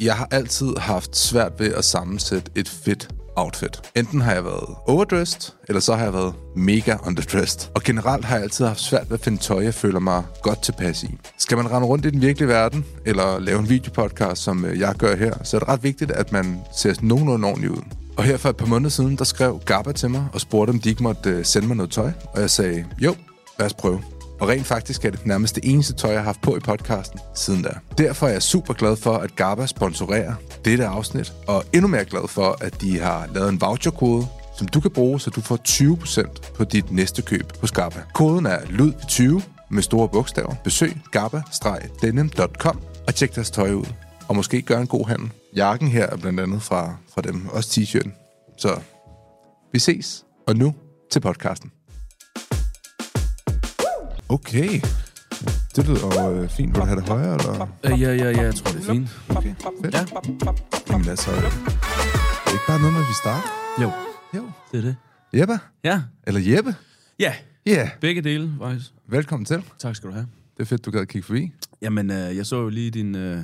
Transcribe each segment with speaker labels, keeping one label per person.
Speaker 1: Jeg har altid haft svært ved at sammensætte et fedt outfit. Enten har jeg været overdressed, eller så har jeg været mega underdressed. Og generelt har jeg altid haft svært ved at finde tøj, jeg føler mig godt tilpas i. Skal man rende rundt i den virkelige verden, eller lave en videopodcast, som øh, jeg gør her, så er det ret vigtigt, at man ser nogenlunde ordentligt ud. Og her for et par måneder siden, der skrev Gabba til mig og spurgte, om de ikke måtte øh, sende mig noget tøj. Og jeg sagde, jo, lad os prøve. Og rent faktisk er det nærmest det eneste tøj, jeg har haft på i podcasten siden da. Derfor er jeg super glad for, at GABA sponsorerer dette afsnit, og endnu mere glad for, at de har lavet en voucherkode, som du kan bruge, så du får 20% på dit næste køb hos GABA. Koden er LUD20 med store bogstaver. Besøg gabba-denim.com og tjek deres tøj ud. Og måske gør en god handel. Jakken her er blandt andet fra, fra dem. Også t-shirten. Så vi ses. Og nu til podcasten. Okay. Det lyder jo øh, fint. Vil du have det højere, eller?
Speaker 2: Øh, ja, ja, ja, jeg tror, det er fint.
Speaker 1: Okay, fedt.
Speaker 2: Ja.
Speaker 1: Jamen altså, øh, det er ikke bare noget med, at vi starter.
Speaker 2: Jo,
Speaker 1: Jo.
Speaker 2: det er det.
Speaker 1: Jeppe?
Speaker 2: Ja.
Speaker 1: Eller Jeppe?
Speaker 2: Ja,
Speaker 1: Ja. Yeah.
Speaker 2: begge dele, faktisk.
Speaker 1: Velkommen til.
Speaker 2: Tak skal du have.
Speaker 1: Det er fedt, du gad at kigge forbi.
Speaker 2: Jamen, øh, jeg så jo lige din, øh,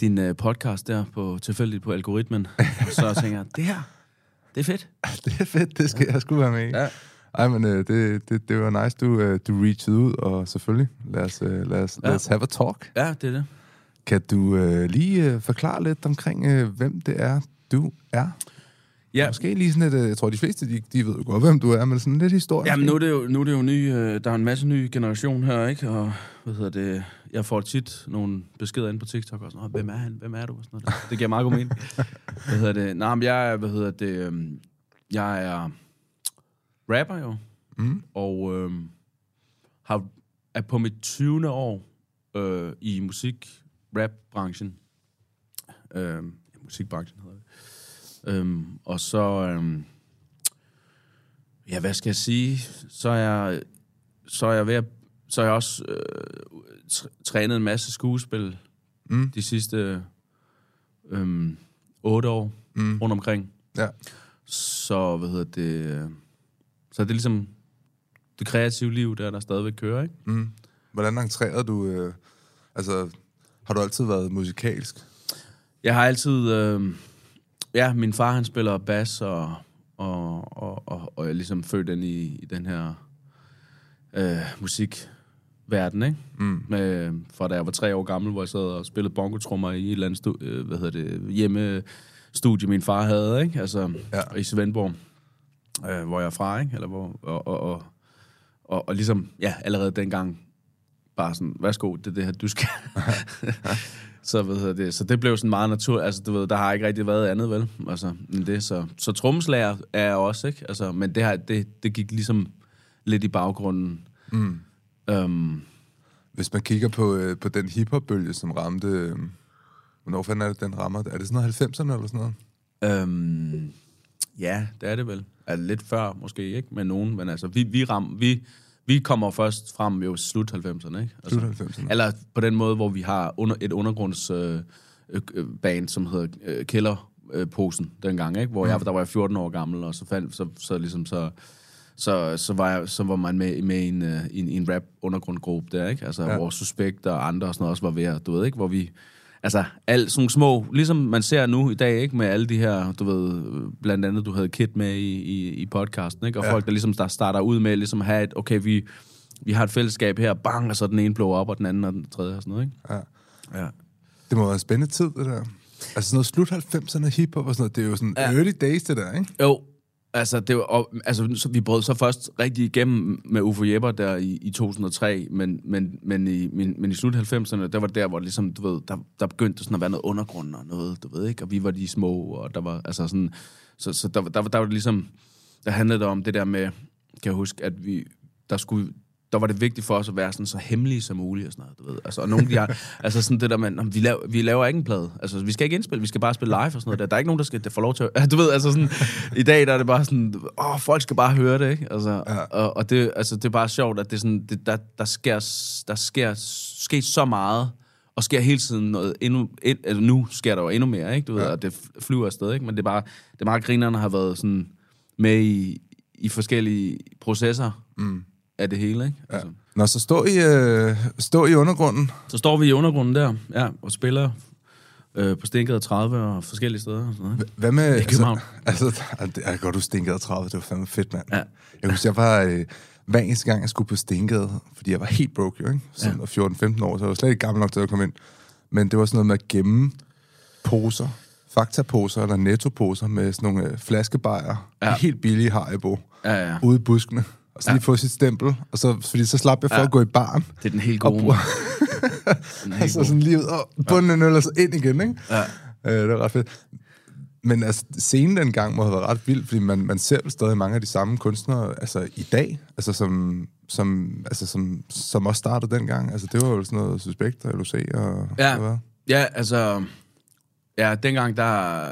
Speaker 2: din øh, podcast der på tilfældigt på algoritmen, og så tænker jeg, det her, det er fedt.
Speaker 1: Det er fedt, det skal ja. jeg sgu være med i.
Speaker 2: Ja.
Speaker 1: Ej, men øh, det, det, det var nice, du, øh, du reachede ud, og selvfølgelig, lad os, øh, lad os,
Speaker 2: Ja.
Speaker 1: lad os have a talk.
Speaker 2: Ja, det er det.
Speaker 1: Kan du øh, lige øh, forklare lidt omkring, øh, hvem det er, du er?
Speaker 2: Ja,
Speaker 1: Måske lige sådan et, øh, jeg tror, de fleste, de, de ved jo godt, hvem du er, men sådan lidt historie.
Speaker 2: Jamen, nu er det jo, nu er det jo ny, øh, der er en masse ny generation her, ikke? Og hvad hedder det, jeg får tit nogle beskeder ind på TikTok og sådan. Hvem er han? Hvem er du? Og sådan noget. Det giver meget god mening. hvad hedder det? Nej, men jeg er, hvad hedder det, øhm, jeg er rapper jo.
Speaker 1: Mm.
Speaker 2: Og øhm, har, er på mit 20. år øh, i musik-rap-branchen. Øhm, ja, musikbranchen hedder det. Øhm, og så... Øhm, ja, hvad skal jeg sige? Så er jeg, så er jeg ved at, så er jeg også øh, tr- trænet en masse skuespil
Speaker 1: Mm.
Speaker 2: de sidste øhm, otte år
Speaker 1: Mm.
Speaker 2: rundt omkring.
Speaker 1: Ja.
Speaker 2: Så, hvad hedder det... øh, Så er det ligesom det kreative liv, der der stadigvæk kører, ikke?
Speaker 1: Mm. Hvordan entrerede du... Øh, altså, har du altid været musikalsk?
Speaker 2: Jeg har altid... Øh, ja, min far, han spiller bas, og, og, og, og, og jeg er ligesom født ind i, i den her øh, musikverden, ikke?
Speaker 1: Mm.
Speaker 2: Med, fra da jeg var tre år gammel, hvor jeg sad og spillede bongotrummer i et eller andet stu, øh, hvad hedder det, hjemmestudie, min far havde, ikke? Altså,
Speaker 1: ja.
Speaker 2: i Svendborg, øh, hvor jeg er fra, ikke? Eller hvor, og, og, og, og, og ligesom, ja, allerede dengang, bare sådan, værsgo, det er det her, du skal. så, hedder det, så det blev sådan meget naturligt, altså du ved, der har ikke rigtig været andet, vel? Altså, end det, så, så trommeslager er jeg også, ikke? Altså, men det, her, det, det gik ligesom lidt i baggrunden.
Speaker 1: Mm.
Speaker 2: Um,
Speaker 1: Hvis man kigger på, øh, på den hiphop-bølge, som ramte... Øh, hvornår fanden er det, den rammer? Er det sådan noget 90'erne eller sådan noget?
Speaker 2: Øhm, ja, det er det vel. Altså, lidt før måske, ikke? Med nogen, men altså, vi, vi, ram, vi, vi kommer først frem jo slut 90'erne, ikke? Altså,
Speaker 1: Slut 90'erne.
Speaker 2: Eller på den måde, hvor vi har under, et undergrundsband, øh, øh, band, som hedder øh, Kælderposen dengang, ikke? Hvor jeg, der var jeg 14 år gammel, og så fandt, så, så ligesom så... Så, så, var jeg, så var man med, med i en, øh, en, en rap undergrundgruppe der, ikke? Altså,
Speaker 1: Ja.
Speaker 2: hvor Suspekt og andre og sådan noget også var ved du ved ikke, hvor vi... Altså, alt sådan små, ligesom man ser nu i dag, ikke? Med alle de her, du ved, blandt andet, du havde Kit med i, i, i podcasten, ikke? Og
Speaker 1: Ja.
Speaker 2: folk, der ligesom der starter ud med ligesom at have et, okay, vi, vi har et fællesskab her, bang, og så den ene blower op, og den anden og den tredje og sådan noget, ikke?
Speaker 1: Ja.
Speaker 2: Ja.
Speaker 1: Det må være en spændende tid, det der. Altså sådan noget slut 90'erne hiphop og sådan noget, det er jo sådan. Ja. early days, det der, ikke?
Speaker 2: Jo, altså, det var, og, altså så, vi brød så først rigtig igennem med Ufo Jepper der i, i 2003, men, men, men, i, men, men i slut 90'erne, der var det der, hvor det ligesom, du ved, der, der begyndte sådan at være noget undergrund og noget, du ved ikke, og vi var de små, og der var, altså sådan, så, så der, der, var- der var det ligesom, der handlede det om det der med, kan jeg huske, at vi, der skulle, der var det vigtigt for os at være sådan så hemmelige som muligt og sådan noget, du ved. Altså, og nogle de har, altså sådan det der med, "Nå, vi laver, vi laver ikke en plade. Altså, vi skal ikke indspille, vi skal bare spille live og sådan noget. Der, der er ikke nogen, der skal der får lov til at, du ved, altså sådan, i dag der er det bare sådan, åh, folk skal bare høre det, ikke? Altså,
Speaker 1: Ja.
Speaker 2: og, og det, altså, det er bare sjovt, at det sådan, det, der, der sker, der sker, sket så meget, og sker hele tiden noget endnu, end, altså nu sker der jo endnu mere, ikke? Du ved,
Speaker 1: Ja.
Speaker 2: at det flyver afsted, ikke? Men det er bare, det er meget grinerne har været sådan med i, i forskellige processer
Speaker 1: Mm.
Speaker 2: Af det hele, ikke? Altså.
Speaker 1: Nå, så stå i, øh, stå i undergrunden.
Speaker 2: Så står vi i undergrunden der, ja, og spiller øh, på Stinkede 30 og forskellige steder. Og sådan noget.
Speaker 1: Hvad med... Altså,
Speaker 2: København.
Speaker 1: altså, det er godt, du stinkede 30. Det var fandme fedt, mand.
Speaker 2: Ja.
Speaker 1: Jeg husker, jeg var... Øh, hver eneste gang, jeg skulle på Stinkede, fordi jeg var helt broke, jo, ikke? Sådan ja. 14-15 år, så jeg var slet ikke gammel nok til at komme ind. Men det var sådan noget med at gemme poser, faktaposer eller nettoposer med sådan nogle øh, flaskebajer,
Speaker 2: Ja.
Speaker 1: ja. helt billige Haribo,
Speaker 2: Ja, ja.
Speaker 1: ude i buskene. Og så lige få sit stempel, og så, fordi så slap jeg for
Speaker 2: Ja.
Speaker 1: at gå i baren.
Speaker 2: Det er den helt
Speaker 1: Og
Speaker 2: gode.
Speaker 1: bruge-
Speaker 2: Den helt
Speaker 1: Altså sådan lige ud og bunden en øl, og så ind igen, ikke?
Speaker 2: Ja.
Speaker 1: Øh, det var ret fedt. Men altså, scenen dengang må have været ret vild, fordi man, man ser vel stadig mange af de samme kunstnere altså, i dag, altså, som, som, altså, som, som også startede dengang. Altså, det var jo sådan noget Suspekt og LOC og...
Speaker 2: Ja.
Speaker 1: Hvad?
Speaker 2: Ja, altså... Ja, dengang der,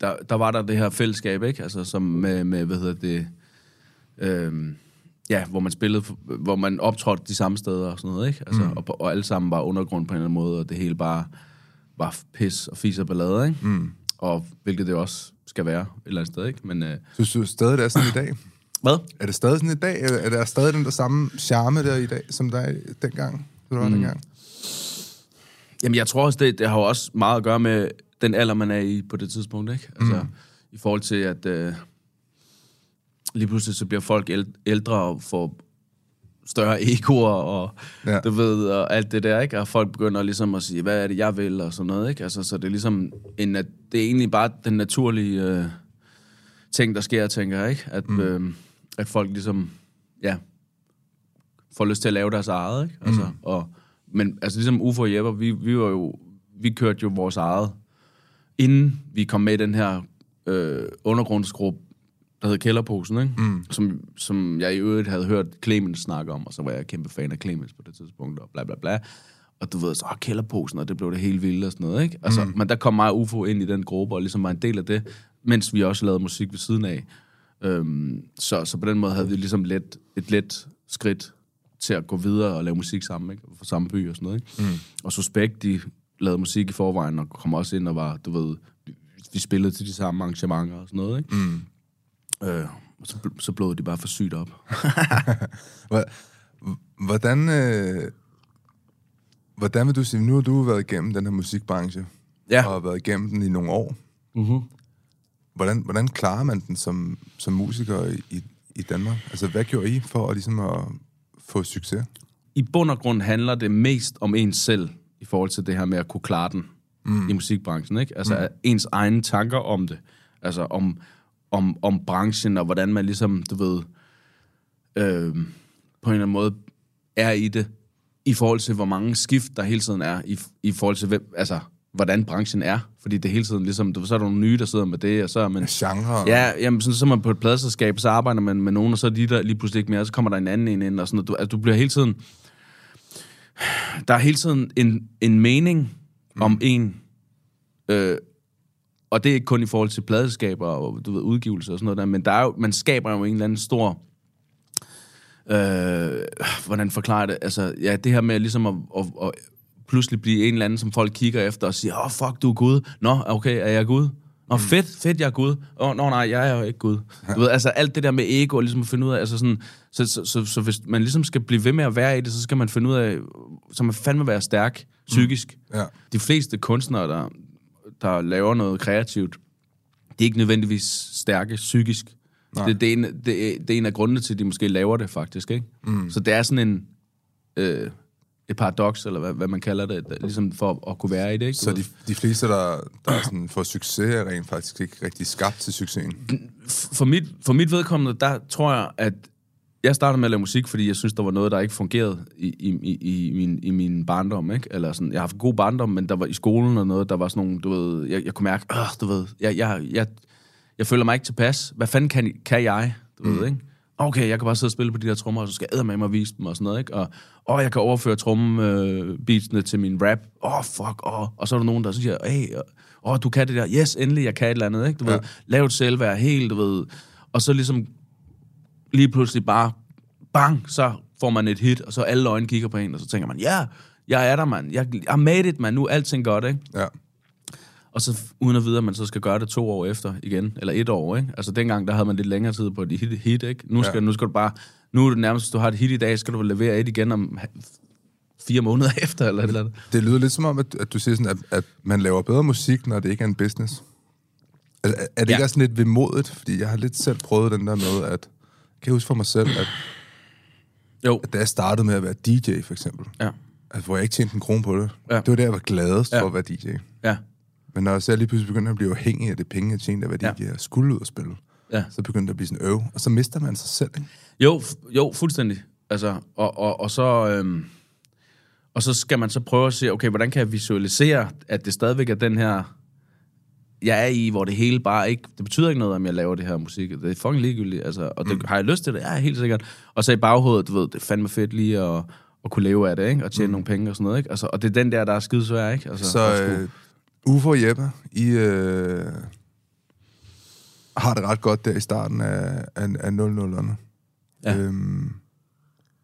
Speaker 2: der, der var der det her fællesskab, ikke? Altså, som med, med hvad hedder det... Øhm, ja, hvor man spillede, hvor man optrådte de samme steder og sådan noget, ikke? Altså, mm. og, og alle sammen var undergrund på en eller anden måde, og det hele bare var pis og fis og ballade, ikke? Mm. Og hvilket det også skal være et eller andet sted, ikke? Men, øh,
Speaker 1: Synes du stadig, det er sådan i dag?
Speaker 2: hvad?
Speaker 1: Er det stadig sådan i dag? Er er der stadig den der samme charme der i dag, som der er dengang? Det var mm. dengang?
Speaker 2: Jamen, jeg tror også, det, det har jo også meget at gøre med den alder, man er i på det tidspunkt, ikke? Altså, mm. i forhold til, at øh, lige pludselig så bliver folk æld- ældre og får større egoer og ja. Du ved, og alt det der, ikke? Og folk begynder ligesom at sige, hvad er det, jeg vil, og sådan noget, ikke? Altså, så det er ligesom, en, at det er egentlig bare den naturlige øh, ting, der sker, tænker jeg, ikke? At, mm. øh, at folk ligesom, ja, får lyst til at lave deres eget, ikke? Altså, mm. og, men altså ligesom Ufo og Jepper, vi, vi var jo, vi kørte jo vores eget, inden vi kom med i den her øh, undergrundsgruppe, der hed Kælderposen, ikke? Mm. Som, som jeg i øvrigt havde hørt Clemens snakke om, og så var jeg kæmpe fan af Clemens på det tidspunkt, og bla bla bla. Og du ved, så, åh, Kælderposen, og det blev det helt vildt og sådan noget, ikke? Altså, mm. Men der kom mig og Ufo ind i den gruppe, og ligesom var en del af det, mens vi også lavede musik ved siden af. Øhm, så, så på den måde havde vi ligesom let, et let skridt til at gå videre og lave musik sammen, ikke? For samme by og sådan noget, ikke? Mm. Og Suspekt, de lavede musik i forvejen, og kom også ind og var, du ved, vi- vi spillede til de samme arrangementer og sådan noget, ikke? Mm. Øh, så, så blåede de bare for sygt op.
Speaker 1: Hvor- Hvordan, øh, hvordan vil du sige, nu har du været igennem den her musikbranche,
Speaker 2: Ja.
Speaker 1: og har været igennem den i nogle år.
Speaker 2: Mm-hmm.
Speaker 1: Hvordan, hvordan klarer man den som, som musiker i, i, i Danmark? Altså, hvad gjorde I for at, ligesom at få succes?
Speaker 2: I bund og grund handler det mest om ens selv, i forhold til det her med at kunne klare den mm. i musikbranchen, ikke? Altså mm. ens egne tanker om det. Altså om, om, om branchen, og hvordan man ligesom, du ved, øh, på en eller anden måde er i det, i forhold til, hvor mange skift der hele tiden er, i, i forhold til, hvem, altså, hvordan branchen er. Fordi det hele tiden ligesom, du, så er der nogle nye, der sidder med det, og så er man...
Speaker 1: Genre?
Speaker 2: Ja, jamen, sådan, så er man på et pladselskab, så arbejder man med nogen, og så er de der lige pludselig ikke mere, og så kommer der en anden en ind, og sådan noget. Du, altså, du bliver hele tiden... Der er hele tiden en, en mening mm. om en, øh, og det er ikke kun i forhold til pladeskaber og du ved, udgivelser og sådan noget der, men der er jo, man skaber jo en eller anden stor... Øh, hvordan forklarer det? Altså, ja, det her med ligesom at, at, at pludselig blive en eller anden, som folk kigger efter og siger, åh, oh, fuck, du er Gud. Nå, okay, er jeg Gud? Nå, mm. fedt, fedt, jeg er Gud. Åh, oh, nå, nej, jeg er jo ikke Gud. Du ved, altså alt det der med ego, og ligesom at finde ud af, altså sådan, så, så, så, så hvis man ligesom skal blive ved med at være i det, så skal man finde ud af, så man fandme være stærk psykisk.
Speaker 1: Ja.
Speaker 2: De fleste kunstnere, der, der laver noget kreativt, de er ikke nødvendigvis stærke psykisk. Det, det, er en, det, er, det er en af grundene til, at de måske laver det, faktisk. Ikke? Mm. Så det er sådan en... Øh, et paradoks, eller hvad, hvad man kalder det, ligesom for at kunne være i det. Ikke?
Speaker 1: Så de, de fleste, der, der er sådan, får succes, er rent faktisk ikke rigtig skabt til succesen.
Speaker 2: for mit, for mit vedkommende, der tror jeg, at jeg startede med at lave musik, fordi jeg synes, der var noget, der ikke fungerede i, i, i, i, min, i min barndom, ikke? Eller sådan, jeg har haft god barndom, men der var i skolen og noget, der var sådan nogle, du ved, jeg, jeg kunne mærke, øh, du ved, jeg, jeg, jeg, jeg føler mig ikke tilpas. Hvad fanden kan, kan jeg? Du mm. ved, ikke? Okay, jeg kan bare sidde og spille på de der trommer, og så skal jeg med mig vise dem og sådan noget, ikke? Og, og jeg kan overføre trommebeatsene øh, til min rap. Åh, oh, fuck. Oh. Og så er der nogen, der siger, hey, åh, oh, du kan det der. Yes, endelig, jeg kan et eller andet, ikke? Du ja. ved, lav et selvværd helt, du ved. Og så ligesom lige pludselig bare, bang, så får man et hit, og så alle øjne kigger på en, og så tænker man, ja, jeg er der, mand. Jeg, jeg made it, mand. Nu er alting godt, ikke?
Speaker 1: Ja.
Speaker 2: Og så uden at vide, at man så skal gøre det to år efter igen, eller et år, ikke? Altså dengang, der havde man lidt længere tid på et hit, hit ikke? Nu skal, ja. nu skal du bare, nu er det nærmest, hvis du har et hit i dag, skal du levere et igen om fire måneder efter, eller eller andet.
Speaker 1: Det lyder lidt som om, at, at du siger sådan, at, at man laver bedre musik, når det ikke er en business. Er, er det ja. ikke også sådan lidt vemodigt? Fordi jeg har lidt selv prøvet den der med, at... Kan jeg huske for mig selv, at,
Speaker 2: Jo,
Speaker 1: at da jeg startede med at være DJ, for eksempel,
Speaker 2: ja,
Speaker 1: altså, hvor jeg ikke tjente en krone på det,
Speaker 2: Ja.
Speaker 1: det var der, jeg var gladest
Speaker 2: Ja.
Speaker 1: for at være DJ.
Speaker 2: ja,
Speaker 1: Men når jeg så lige pludselig begyndte at blive afhængig af det penge, jeg tjente at være DJ, og skulle ud og spille,
Speaker 2: ja.
Speaker 1: så begyndte det at blive sådan øv, og så mister man sig selv, ikke?
Speaker 2: Jo, jo, fuldstændig. Altså, og, og, og så... Øhm, og så skal man så prøve at se, okay, hvordan kan jeg visualisere, at det stadigvæk er den her, jeg er i, hvor det hele bare ikke, det betyder ikke noget, om jeg laver det her musik. Det er fucking ligegyldigt, altså, og det, mm. har jeg lyst til det? Ja, helt sikkert. Og så i baghovedet, du ved, det er fandme fedt lige at, at kunne leve af det, ikke? Og tjene mm. nogle penge og sådan noget, ikke? Altså, og det er den der, der er skidesvær, ikke? Altså,
Speaker 1: Så øh, Ufo og Jeppe, I øh, har det ret godt der i starten af, af, af 00'erne.
Speaker 2: Ja.
Speaker 1: Øhm,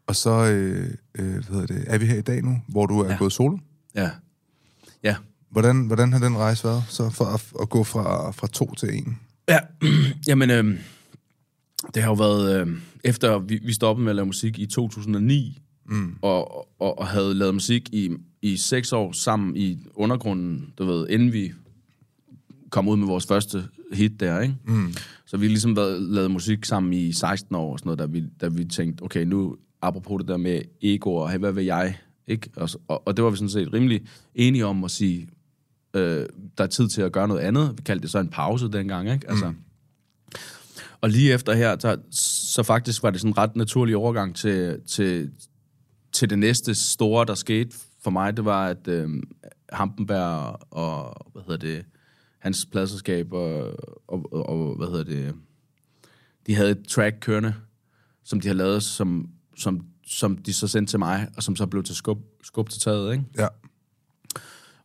Speaker 1: og så øh, øh, hvad hedder det, er vi her i dag nu, hvor du er. Ja. gået solo.
Speaker 2: ja. Ja.
Speaker 1: Hvordan, hvordan har den rejse været, så for at, at gå fra, fra to til en?
Speaker 2: Ja, jamen, øh, det har jo været, øh, efter vi, vi stoppede med at lave musik i 2009, mm. og, og, og havde lavet musik i, i seks år sammen i undergrunden, du ved, inden vi kom ud med vores første hit der, ikke? Mm. Så vi har ligesom været, lavet musik sammen i 16 år og sådan noget, da vi, da vi tænkte, okay, nu apropos det der med ego og hey, hvad vil jeg, ikke? Og, og, og det var vi sådan set rimelig enige om at sige, øh, der er tid til at gøre noget andet. Vi kaldte det så en pause dengang, ikke? Altså, mm. Og lige efter her, så, så faktisk var det sådan en ret naturlig overgang til, til, til det næste store, der skete for mig. Det var, at øh, Hampenberg og, hvad hedder det, hans pladserskab og, og, og, og, hvad hedder det, de havde et track kørende, som de havde lavet, som, som, som de så sendte til mig, og som så blev til skub, skub til taget, ikke?
Speaker 1: Ja.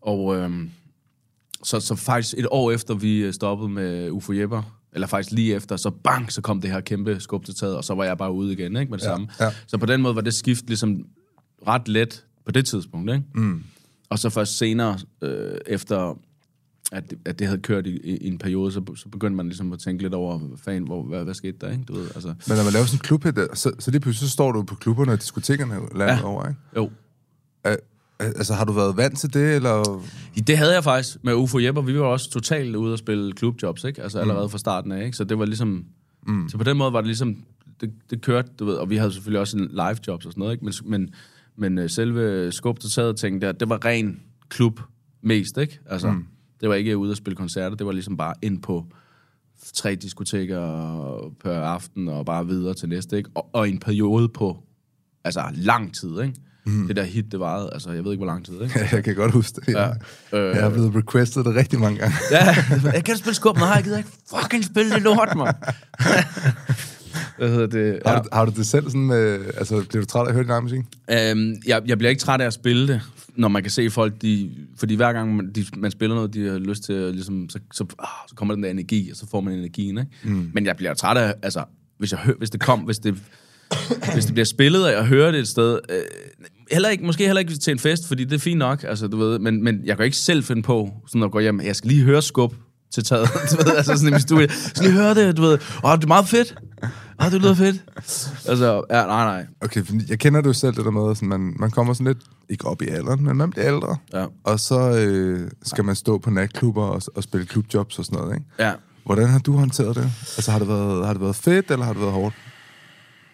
Speaker 2: Og øhm, så, så faktisk et år efter, vi øh, stoppede med Ufo Jepper, eller faktisk lige efter, så bang, så kom det her kæmpe skub til taget, og så var jeg bare ude igen, ikke, med det
Speaker 1: Ja,
Speaker 2: samme.
Speaker 1: ja.
Speaker 2: Så på den måde var det skift ligesom ret let på det tidspunkt, ikke? Mm. Og så først senere, øh, efter at, det- at det havde kørt i, i, en periode, så, så begyndte man ligesom at tænke lidt over, fanden, hvor, hvad, hvad skete der, ikke? Du ved, altså,
Speaker 1: Men når man laver sådan en der, så, så lige pludselig så står du på klubberne og diskotekerne landet ja. over, ikke?
Speaker 2: jo,
Speaker 1: Er, altså, har du været vant til det, eller...
Speaker 2: Det havde jeg faktisk med Ufo Jepper. Vi var også totalt ude at spille klubjobs, ikke? Altså allerede fra starten af, ikke? Så det var ligesom... Mm. Så på den måde var det ligesom... Det, det kørte, du ved, og vi havde selvfølgelig også en live jobs og sådan noget, ikke? Men, men, men øh, selve skub til taget ting der, det var ren klub mest, ikke? Altså, mm. det var ikke ude at spille koncerter, det var ligesom bare ind på tre diskoteker per aften og bare videre til næste, ikke? Og, og en periode på, altså lang tid, ikke? Mm. Det der hit, det varede, altså jeg ved ikke, hvor lang tid, ikke?
Speaker 1: jeg kan godt huske det. Ja.
Speaker 2: Øh,
Speaker 1: Jeg har blevet requestet det rigtig mange gange.
Speaker 2: Ja, jeg kan spille skub? Nej, jeg gider ikke fucking spille det lort, mand. Hvad hedder det?
Speaker 1: Har,
Speaker 2: Ja.
Speaker 1: du, har du det selv sådan med... Altså, bliver du træt af at høre din egen musik?
Speaker 2: Øhm, jeg, jeg bliver ikke træt af at spille det, når man kan se folk, de, fordi hver gang man, de, man spiller noget, de har lyst til, ligesom, så, så, ah, så kommer den der energi, og så får man energien, ikke? Mm. Men jeg bliver træt af, altså, hvis, jeg hører, hvis det kom, hvis det, hvis det bliver spillet, og jeg hører det et sted, øh, heller ikke, måske heller ikke til en fest, fordi det er fint nok, altså, du ved, men, men jeg kan ikke selv finde på, sådan at gå hjem, jeg skal lige høre skub til taget, du ved, altså sådan i mit studie, skal lige høre det, du ved, åh, det er meget fedt, åh, det lyder fedt, altså, ja, nej, nej,
Speaker 1: Okay, jeg kender det jo selv, det der med, at man, man kommer sådan lidt, ikke op i alderen, men man bliver ældre.
Speaker 2: Ja.
Speaker 1: Og så øh, skal man stå på natklubber og, og spille klubjobs og sådan noget, ikke?
Speaker 2: ja,
Speaker 1: Hvordan har du håndteret det? Altså, har det været, har det været fedt, eller har det været hårdt?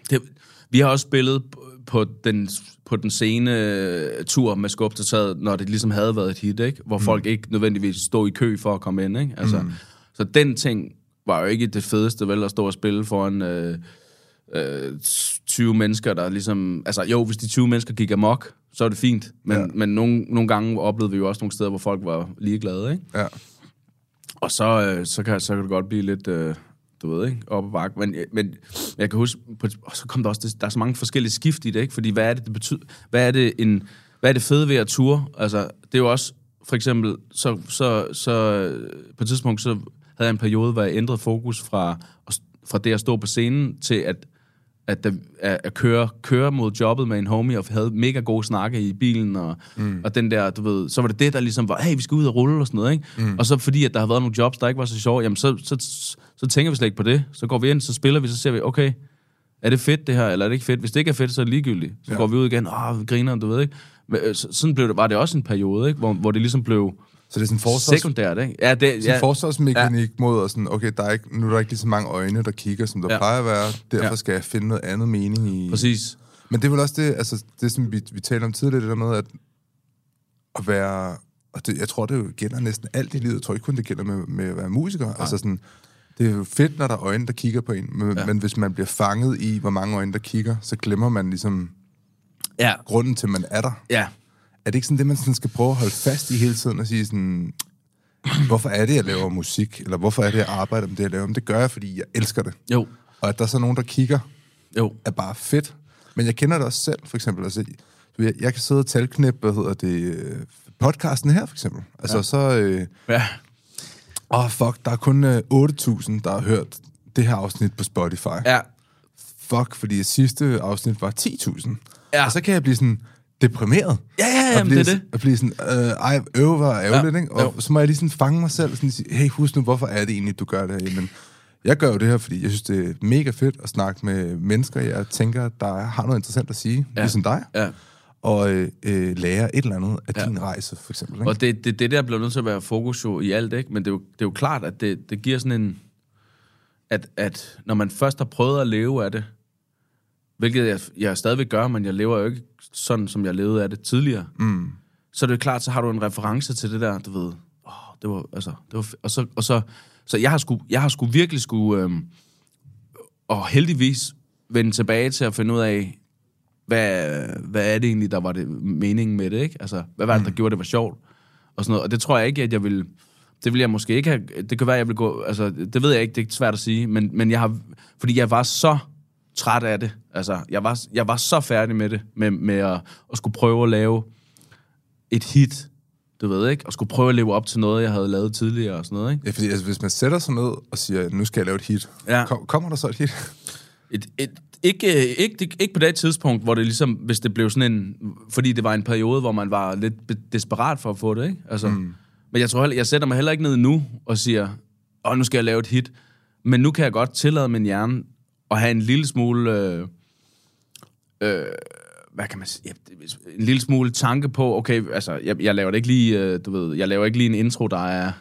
Speaker 2: Det, vi har også spillet på den, på den sene øh, tur med skub til taget, når det ligesom havde været et hit, ikke? hvor mm. folk ikke nødvendigvis stod i kø for at komme ind. Ikke? Altså, mm. Så den ting var jo ikke det fedeste, vel, at stå og spille foran øh, øh, 20 mennesker, der ligesom... Altså jo, hvis de 20 mennesker gik amok, så er det fint, men,
Speaker 1: Ja.
Speaker 2: ja. men nogle, nogle gange oplevede vi jo også nogle steder, hvor folk var ligeglade, ikke?
Speaker 1: Ja.
Speaker 2: Og så, øh, så, kan, så kan det godt blive lidt, øh, du ved ikke, op ad bakke. Men, men jeg kan huske, på, og så kom der også, der er så mange forskellige skift i det, ikke? Fordi hvad er det, det betyder? Hvad er det, en, hvad er det fede ved at ture? Altså, det er jo også, for eksempel, så, så, så på et tidspunkt, så havde jeg en periode, hvor jeg ændrede fokus fra, fra det at stå på scenen, til at at, der, at, køre, køre mod jobbet med en homie, og havde mega gode snakke i bilen, og, mm. og den der, du ved, så var det det, der ligesom var, hey, vi skal ud og rulle og sådan noget, ikke? Mm. Og så fordi, at der har været nogle jobs, der ikke var så sjove, jamen så, så, så tænker vi slet ikke på det. Så går vi ind, så spiller vi, så ser vi, okay, er det fedt det her, eller er det ikke fedt? Hvis det ikke er fedt, så er det ligegyldigt. Så
Speaker 1: Ja.
Speaker 2: ja. går vi ud igen, åh, vi griner, du ved ikke? Men, øh, så- sådan blev det, var det også en periode, ikke? Hvor, hvor det ligesom blev
Speaker 1: Så det er sådan forsvars,
Speaker 2: sekundært, ikke? Ja, det,
Speaker 1: sådan
Speaker 2: ja,
Speaker 1: forsvarsmekanik ja. mod, at sådan, okay, der er ikke, nu er der ikke lige så mange øjne, der kigger, som der
Speaker 2: Ja.
Speaker 1: ja. plejer at være. Derfor
Speaker 2: Ja.
Speaker 1: ja. skal jeg finde noget andet mening i...
Speaker 2: præcis.
Speaker 1: Men det er vel også det, altså det som vi, vi talte om tidligere, det der med at, at være, og det, jeg tror, det jo gælder næsten alt i livet, jeg tror ikke kun, det gælder med, med at være musiker. Nej. Altså sådan, det er jo fedt, når der er øjne, der kigger på en, men,
Speaker 2: Ja.
Speaker 1: men hvis man bliver fanget i, hvor mange øjne, der kigger, så glemmer man ligesom
Speaker 2: Ja,
Speaker 1: grunden til, at man er der.
Speaker 2: ja.
Speaker 1: Er det ikke sådan det, man sådan skal prøve at holde fast i hele tiden og sige sådan, hvorfor er det, jeg laver musik? Eller hvorfor er det, jeg arbejder med det, jeg laver? Men det gør jeg, fordi jeg elsker det.
Speaker 2: Jo,
Speaker 1: Og at der er så nogen, der kigger,
Speaker 2: jo.
Speaker 1: er bare fedt. Men jeg kender det også selv, for eksempel. Altså, jeg, jeg kan sidde og talknæppe, hvad hedder det, øh, podcasten her, for eksempel. Altså, ja. så... Øh,
Speaker 2: Ja,
Speaker 1: Åh, oh, fuck, der er kun øh, 8.000, der har hørt det her afsnit på Spotify.
Speaker 2: ja,
Speaker 1: Fuck, fordi sidste afsnit var 10.000.
Speaker 2: Ja.
Speaker 1: Og så kan jeg blive sådan deprimeret.
Speaker 2: Ja, ja,
Speaker 1: blive,
Speaker 2: det er det.
Speaker 1: Og blive sådan, øh, ej, øv var ærgerligt,
Speaker 2: Ja,
Speaker 1: ikke? Og
Speaker 2: jo.
Speaker 1: så må jeg lige sådan fange mig selv og sådan sige, hey, husk nu, hvorfor er det egentlig, du gør det her? Jamen, jeg gør jo det her, fordi jeg synes, det er mega fedt at snakke med mennesker, jeg tænker, der har noget interessant at sige, ja. ligesom dig.
Speaker 2: ja.
Speaker 1: Og øh, øh, lære et eller andet af
Speaker 2: Ja.
Speaker 1: din rejse, for eksempel. Ikke?
Speaker 2: Og det, det, det der bliver nødt til at være fokus jo i alt, ikke? Men det er jo, det er jo klart, at det, det giver sådan en... At, at når man først har prøvet at leve af det, hvilket jeg, jeg stadigvæk gør, men jeg lever jo ikke sådan, som jeg levede af det tidligere,
Speaker 1: Mm.
Speaker 2: så er det jo klart, så har du en reference til det der, du ved, åh, det var, altså, det var, og så, og så, så jeg har sgu, jeg har sgu virkelig sgu, øhm, og heldigvis vende tilbage til at finde ud af, hvad, hvad er det egentlig, der var det meningen med det, ikke? Altså, hvad var det, der gjorde det var sjovt? Og sådan noget. Og det tror jeg ikke, at jeg vil... Det vil jeg måske ikke have... Det kan være, jeg vil gå... Altså, det ved jeg ikke, det er svært at sige. Men, men jeg har... Fordi jeg var så træt af det. Altså, jeg var, jeg var så færdig med det. Med, med at, at skulle prøve at lave et hit. Du ved ikke? Og skulle prøve at leve op til noget, jeg havde lavet tidligere og sådan noget, ikke?
Speaker 1: Ja, fordi altså, hvis man sætter sig ned og siger, nu skal jeg lave et hit,
Speaker 2: Ja.
Speaker 1: kom, kommer der så et hit?
Speaker 2: Et, et, ikke, ikke, ikke på det tidspunkt, hvor det ligesom, hvis det blev sådan en, fordi det var en periode, hvor man var lidt desperat for at få det, ikke? Altså, mm. Men jeg tror heller, jeg sætter mig heller ikke ned nu og siger, åh, nu skal jeg lave et hit. Men nu kan jeg godt tillade min hjerne at have en lille smule, øh, øh, hvad kan man sige, en lille smule tanke på, okay, altså, jeg, jeg laver det ikke lige, øh, du ved, jeg laver ikke lige en intro, der er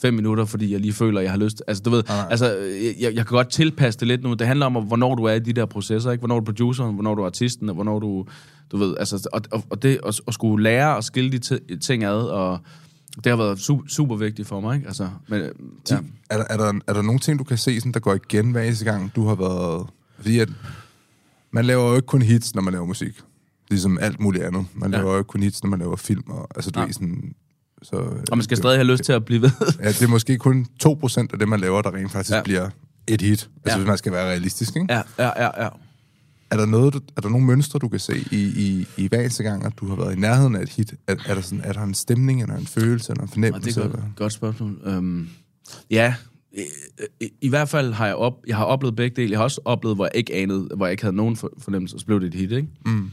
Speaker 2: fem minutter, fordi jeg lige føler, jeg har lyst. Altså, du ved,
Speaker 1: Nej.
Speaker 2: altså, jeg, jeg kan godt tilpasse det lidt nu. Det handler om, hvornår du er i de der processer, ikke? Hvornår er du produceren, hvornår du er artisten, og hvornår du, du ved, altså, og, og, og det, at, at skulle lære at skille de ti- ting ad, og det har været super, super vigtigt for mig, ikke? Altså, men, ja.
Speaker 1: Er, der, er, der, er der nogle ting, du kan se, sådan, der går igen hver eneste gang, du har været... Fordi at man laver jo ikke kun hits, når man laver musik. Ligesom alt muligt andet. Man
Speaker 2: Ja.
Speaker 1: laver jo ikke kun hits, når man laver film. Og, altså, du
Speaker 2: Nej.
Speaker 1: ved sådan... Så,
Speaker 2: Og man skal stadig have lyst til at blive ved.
Speaker 1: Ja, det er måske kun 2% af det, man laver, der rent faktisk
Speaker 2: Ja.
Speaker 1: bliver et hit. Altså,
Speaker 2: Ja.
Speaker 1: hvis man skal være realistisk, ikke?
Speaker 2: ja, ja, ja, ja.
Speaker 1: Er der, noget, er der nogle mønstre, du kan se i, i, i hver eneste gang, at du har været i nærheden af et hit? Er, er, der, sådan, er der en stemning, eller en følelse, eller en fornemmelse?
Speaker 2: det er
Speaker 1: eller?
Speaker 2: godt, spørgsmål. Øhm, ja, i, i, i hvert fald har jeg, op, jeg har oplevet begge dele. Jeg har også oplevet, hvor jeg ikke anede, hvor jeg ikke havde nogen for, fornemmelse, og så blev det et hit, ikke?
Speaker 1: Mm.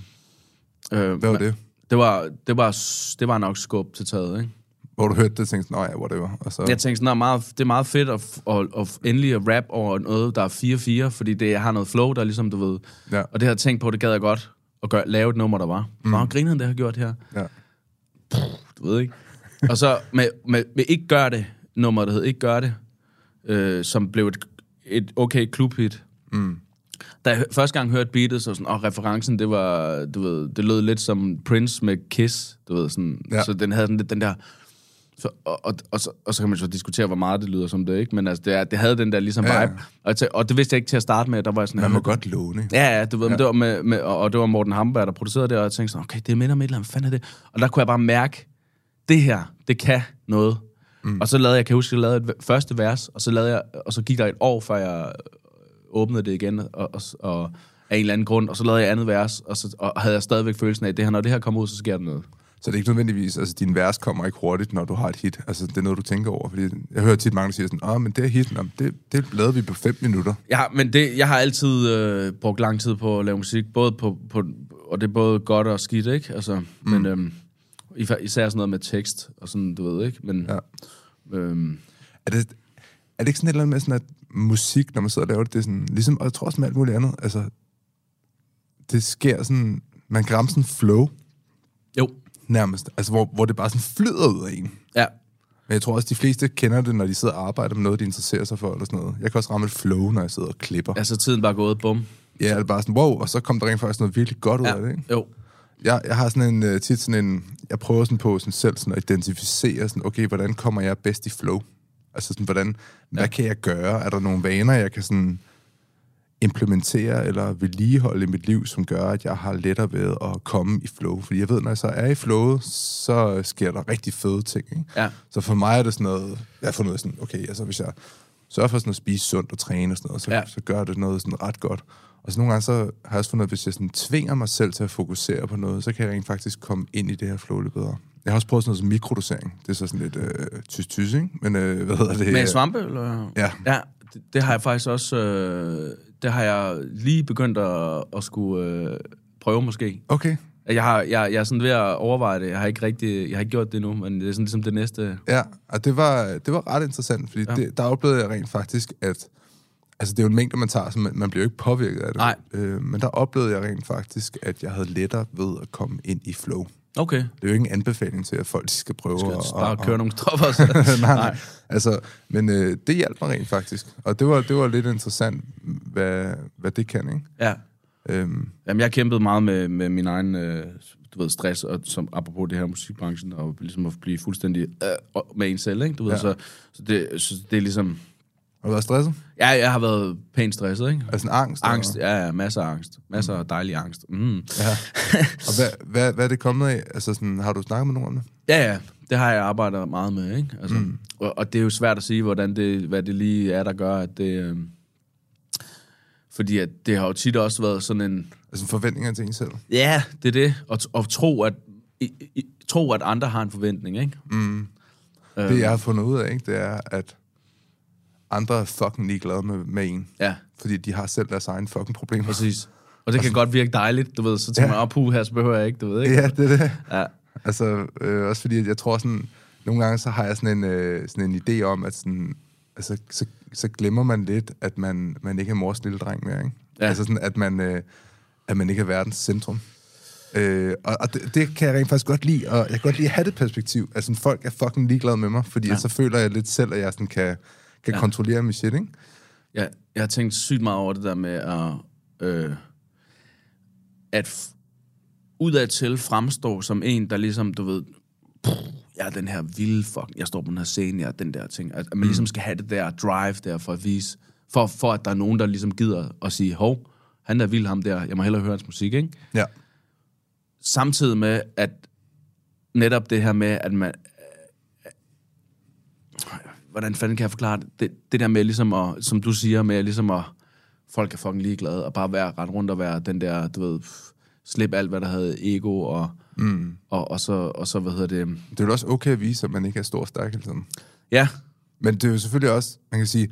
Speaker 2: Øh,
Speaker 1: Hvad var det?
Speaker 2: Det var, det var, det var nok skub til taget, ikke?
Speaker 1: Hvor du hørte det, tænkte sådan, "Nå ja, whatever. Og så,
Speaker 2: Jeg tænkte sådan, meget, det er meget fedt at, at, at endelig at rap over noget, der er 4-4, fordi det har noget flow, der er ligesom, du ved...
Speaker 1: Ja.
Speaker 2: Og det havde jeg tænkt på, det gad jeg godt at gøre, lave et nummer, der var. Mm. Nå, griner han, det har gjort her.
Speaker 1: ja.
Speaker 2: Du ved ikke. Og så med, med, med Ikke Gør Det, nummer, der hed Ikke Gør Det, øh, som blev et, et okay klubhit.
Speaker 1: Mm.
Speaker 2: Da jeg første gang hørte beatet, så sådan, og referencen, det var, du ved, det lød lidt som Prince med Kiss, du ved, sådan. Ja. så den havde sådan lidt den der, så, og, og, og, så, og så kan man så diskutere, hvor meget det lyder som det, ikke? Men altså, det, er, det havde den der ligesom
Speaker 1: Ja, ja.
Speaker 2: vibe, og, tænkte, og det vidste jeg ikke til at starte med, der var jeg sådan,
Speaker 1: Man må
Speaker 2: "Jamen,
Speaker 1: godt låne.
Speaker 2: Ja, ja, du ved, ja. det var med, med, og, og det var Morten Hamberg, der producerede det, og jeg tænkte sådan, okay, det minder om et eller andet, fanden er det? Og der kunne jeg bare mærke, det her, det kan noget. Mm. Og så lavede jeg, kan jeg huske, jeg lavede et første vers, og så, lavede jeg, og så gik der et år, før jeg åbnede det igen, og, og, og af en eller anden grund, og så lavede jeg andet vers, og, så, og havde jeg stadigvæk følelsen af, at det her, når det her kommer ud, så sker der noget.
Speaker 1: Så det er ikke nødvendigvis, altså din vers kommer ikke hurtigt, når du har et hit. Altså det er noget, du tænker over. Fordi jeg hører tit mange, der siger sådan, åh, men det er hit, Nå, det, det lavede vi på fem minutter.
Speaker 2: Ja, men det, jeg har altid øh, brugt lang tid på at lave musik, både på, på, og det er både godt og skidt, ikke? Altså, mm. men øhm, især sådan noget med tekst, og sådan, du ved, ikke? Men,
Speaker 1: Ja.
Speaker 2: øhm,
Speaker 1: Er det, er det ikke sådan et eller andet med sådan, at musik, når man sidder og laver det, det er sådan, ligesom, og jeg tror også med alt muligt andet, altså, det sker sådan, man ramme sådan en flow,
Speaker 2: Jo.
Speaker 1: Nærmest. Altså, hvor, hvor det bare sådan flyder ud af en.
Speaker 2: Ja.
Speaker 1: Men jeg tror også, de fleste kender det, når de sidder og arbejder med noget, de interesserer sig for, eller sådan noget. Jeg kan også ramme et flow, når jeg sidder og klipper. Ja,
Speaker 2: Altså, tiden bare gået, bum.
Speaker 1: ja det er bare sådan, wow, og så kom der rent faktisk noget virkelig godt ud af det, ikke?
Speaker 2: Jo.
Speaker 1: Jeg, jeg har sådan en, uh, tit sådan en, jeg prøver sådan på sådan selv sådan at identificere sådan, okay, hvordan kommer jeg bedst i flow? Altså sådan, hvordan, hvad
Speaker 2: Ja.
Speaker 1: kan jeg gøre? Er der nogle vaner, jeg kan sådan implementere eller vedligeholde i mit liv, som gør, at jeg har lettere ved at komme i flow? Fordi jeg ved, når jeg så er i flow, så sker der rigtig fede ting, ikke?
Speaker 2: Ja.
Speaker 1: Så for mig er det sådan noget, jeg har fundet ud af sådan, okay, altså hvis jeg sørger for sådan at spise sundt og træne og sådan noget, så,
Speaker 2: Ja.
Speaker 1: så gør det noget sådan ret godt. Og så nogle gange så har jeg også fundet at hvis jeg sådan tvinger mig selv til at fokusere på noget, så kan jeg rent faktisk komme ind i det her flow lidt bedre. Jeg har også prøvet sådan noget som mikrodosering. Det er så sådan lidt øh, tys-tys, ikke? Men øh, hvad hedder det?
Speaker 2: Med svampe, eller?
Speaker 1: Ja.
Speaker 2: Ja, det, det har jeg faktisk også... Øh, det har jeg lige begyndt at, at skulle øh, prøve, måske.
Speaker 1: Okay.
Speaker 2: Jeg, har, jeg, jeg er sådan ved at overveje det. Jeg har ikke rigtig... Jeg har ikke gjort det endnu, men det er sådan ligesom det næste...
Speaker 1: Ja, og det var, det var ret interessant, fordi
Speaker 2: Ja.
Speaker 1: ja. det, der oplevede jeg rent faktisk, at altså det er jo en mængde, man tager, så man, man bliver jo ikke påvirket af det.
Speaker 2: Nej.
Speaker 1: Øh, men der oplevede jeg rent faktisk, at jeg havde lettere ved at komme ind i flow.
Speaker 2: Okay.
Speaker 1: Det er jo ikke en anbefaling til, at folk skal prøve
Speaker 2: Skal
Speaker 1: at...
Speaker 2: bare
Speaker 1: at-
Speaker 2: køre nogle stoffer? Så.
Speaker 1: nej, nej. Altså, men øh, det hjalp mig rent faktisk. Og det var, det var lidt interessant, hvad, hvad det kan, ikke?
Speaker 2: Ja.
Speaker 1: Øhm,
Speaker 2: Jamen, jeg kæmpet meget med, med min egen øh, du ved, stress, og som, apropos det her musikbranchen, og ligesom at blive fuldstændig øh, med en selv, ikke? Du ved. Ja. så, så, det, så det er ligesom...
Speaker 1: har du været stresset?
Speaker 2: Ja, jeg har været pænt stresset, ikke?
Speaker 1: Altså en angst?
Speaker 2: Angst,
Speaker 1: eller-
Speaker 2: ja, ja, masser af angst. Masser af dejlig angst. Mm.
Speaker 1: Ja. Og hvad, hvad, hvad er det kommet af? Altså sådan, har du snakket med nogen om det?
Speaker 2: Ja, ja, det har jeg arbejdet meget med, ikke? Altså, mm. og, og det er jo svært at sige, hvordan det, hvad det lige er, der gør, at det... Øh, fordi at det har jo tit også været sådan en...
Speaker 1: Altså forventninger til en selv?
Speaker 2: Ja, det er det. Og, og tro, at, i, i, tro, at andre har en forventning, ikke?
Speaker 1: Mm.
Speaker 2: Øhm.
Speaker 1: Det, jeg har fundet ud af, ikke, det er, at andre er fucking ligeglade med, med en.
Speaker 2: Ja,
Speaker 1: Fordi de har selv deres egne fucking problemer.
Speaker 2: præcis. Og det kan godt virke dejligt, du ved. Så tænker
Speaker 1: Ja.
Speaker 2: man, op, puh, her så behøver jeg ikke, du ved, ikke?
Speaker 1: Ja, det er det.
Speaker 2: Ja.
Speaker 1: Altså, øh, også fordi, at jeg tror sådan, nogle gange så har jeg sådan en, øh, sådan en idé om, at sådan, altså, så, så glemmer man lidt, at man, man ikke er mors lille dreng mere, ikke?
Speaker 2: Ja.
Speaker 1: Altså sådan, at man, øh, at man ikke er verdens centrum. Øh, og og det, det, kan jeg rent faktisk godt lide, og jeg kan godt lide at have det perspektiv. Altså, folk er fucking ligeglade med mig, fordi
Speaker 2: ja.
Speaker 1: så føler jeg lidt selv, at jeg sådan kan, kan
Speaker 2: Ja.
Speaker 1: ja. kontrollere mit shit, ikke?
Speaker 2: Jeg, jeg har tænkt sygt meget over det der med at, øh, at f- udad til fremstå som en, der ligesom, du ved, pff, jeg er den her vilde fuck, jeg står på den her scene, jeg er den der ting. At, man ligesom skal have det der drive der for at vise, for, for at der er nogen, der ligesom gider at sige, hov, han er vild ham der, jeg må hellere høre hans musik, ikke?
Speaker 1: Ja.
Speaker 2: Samtidig med, at netop det her med, at man... øh, Hvordan fanden kan jeg forklare det? Det, det der med ligesom at, som du siger, med ligesom at folk er fucking ligeglade, og bare være ret rundt og være den der, du ved, slip alt, hvad der havde ego, og,
Speaker 1: Mm.
Speaker 2: og, og, så, og så, hvad hedder det,
Speaker 1: Det er jo også okay at vise, at man ikke er stor og stærk hele tiden.
Speaker 2: ja,
Speaker 1: Men det er jo selvfølgelig også, man kan sige,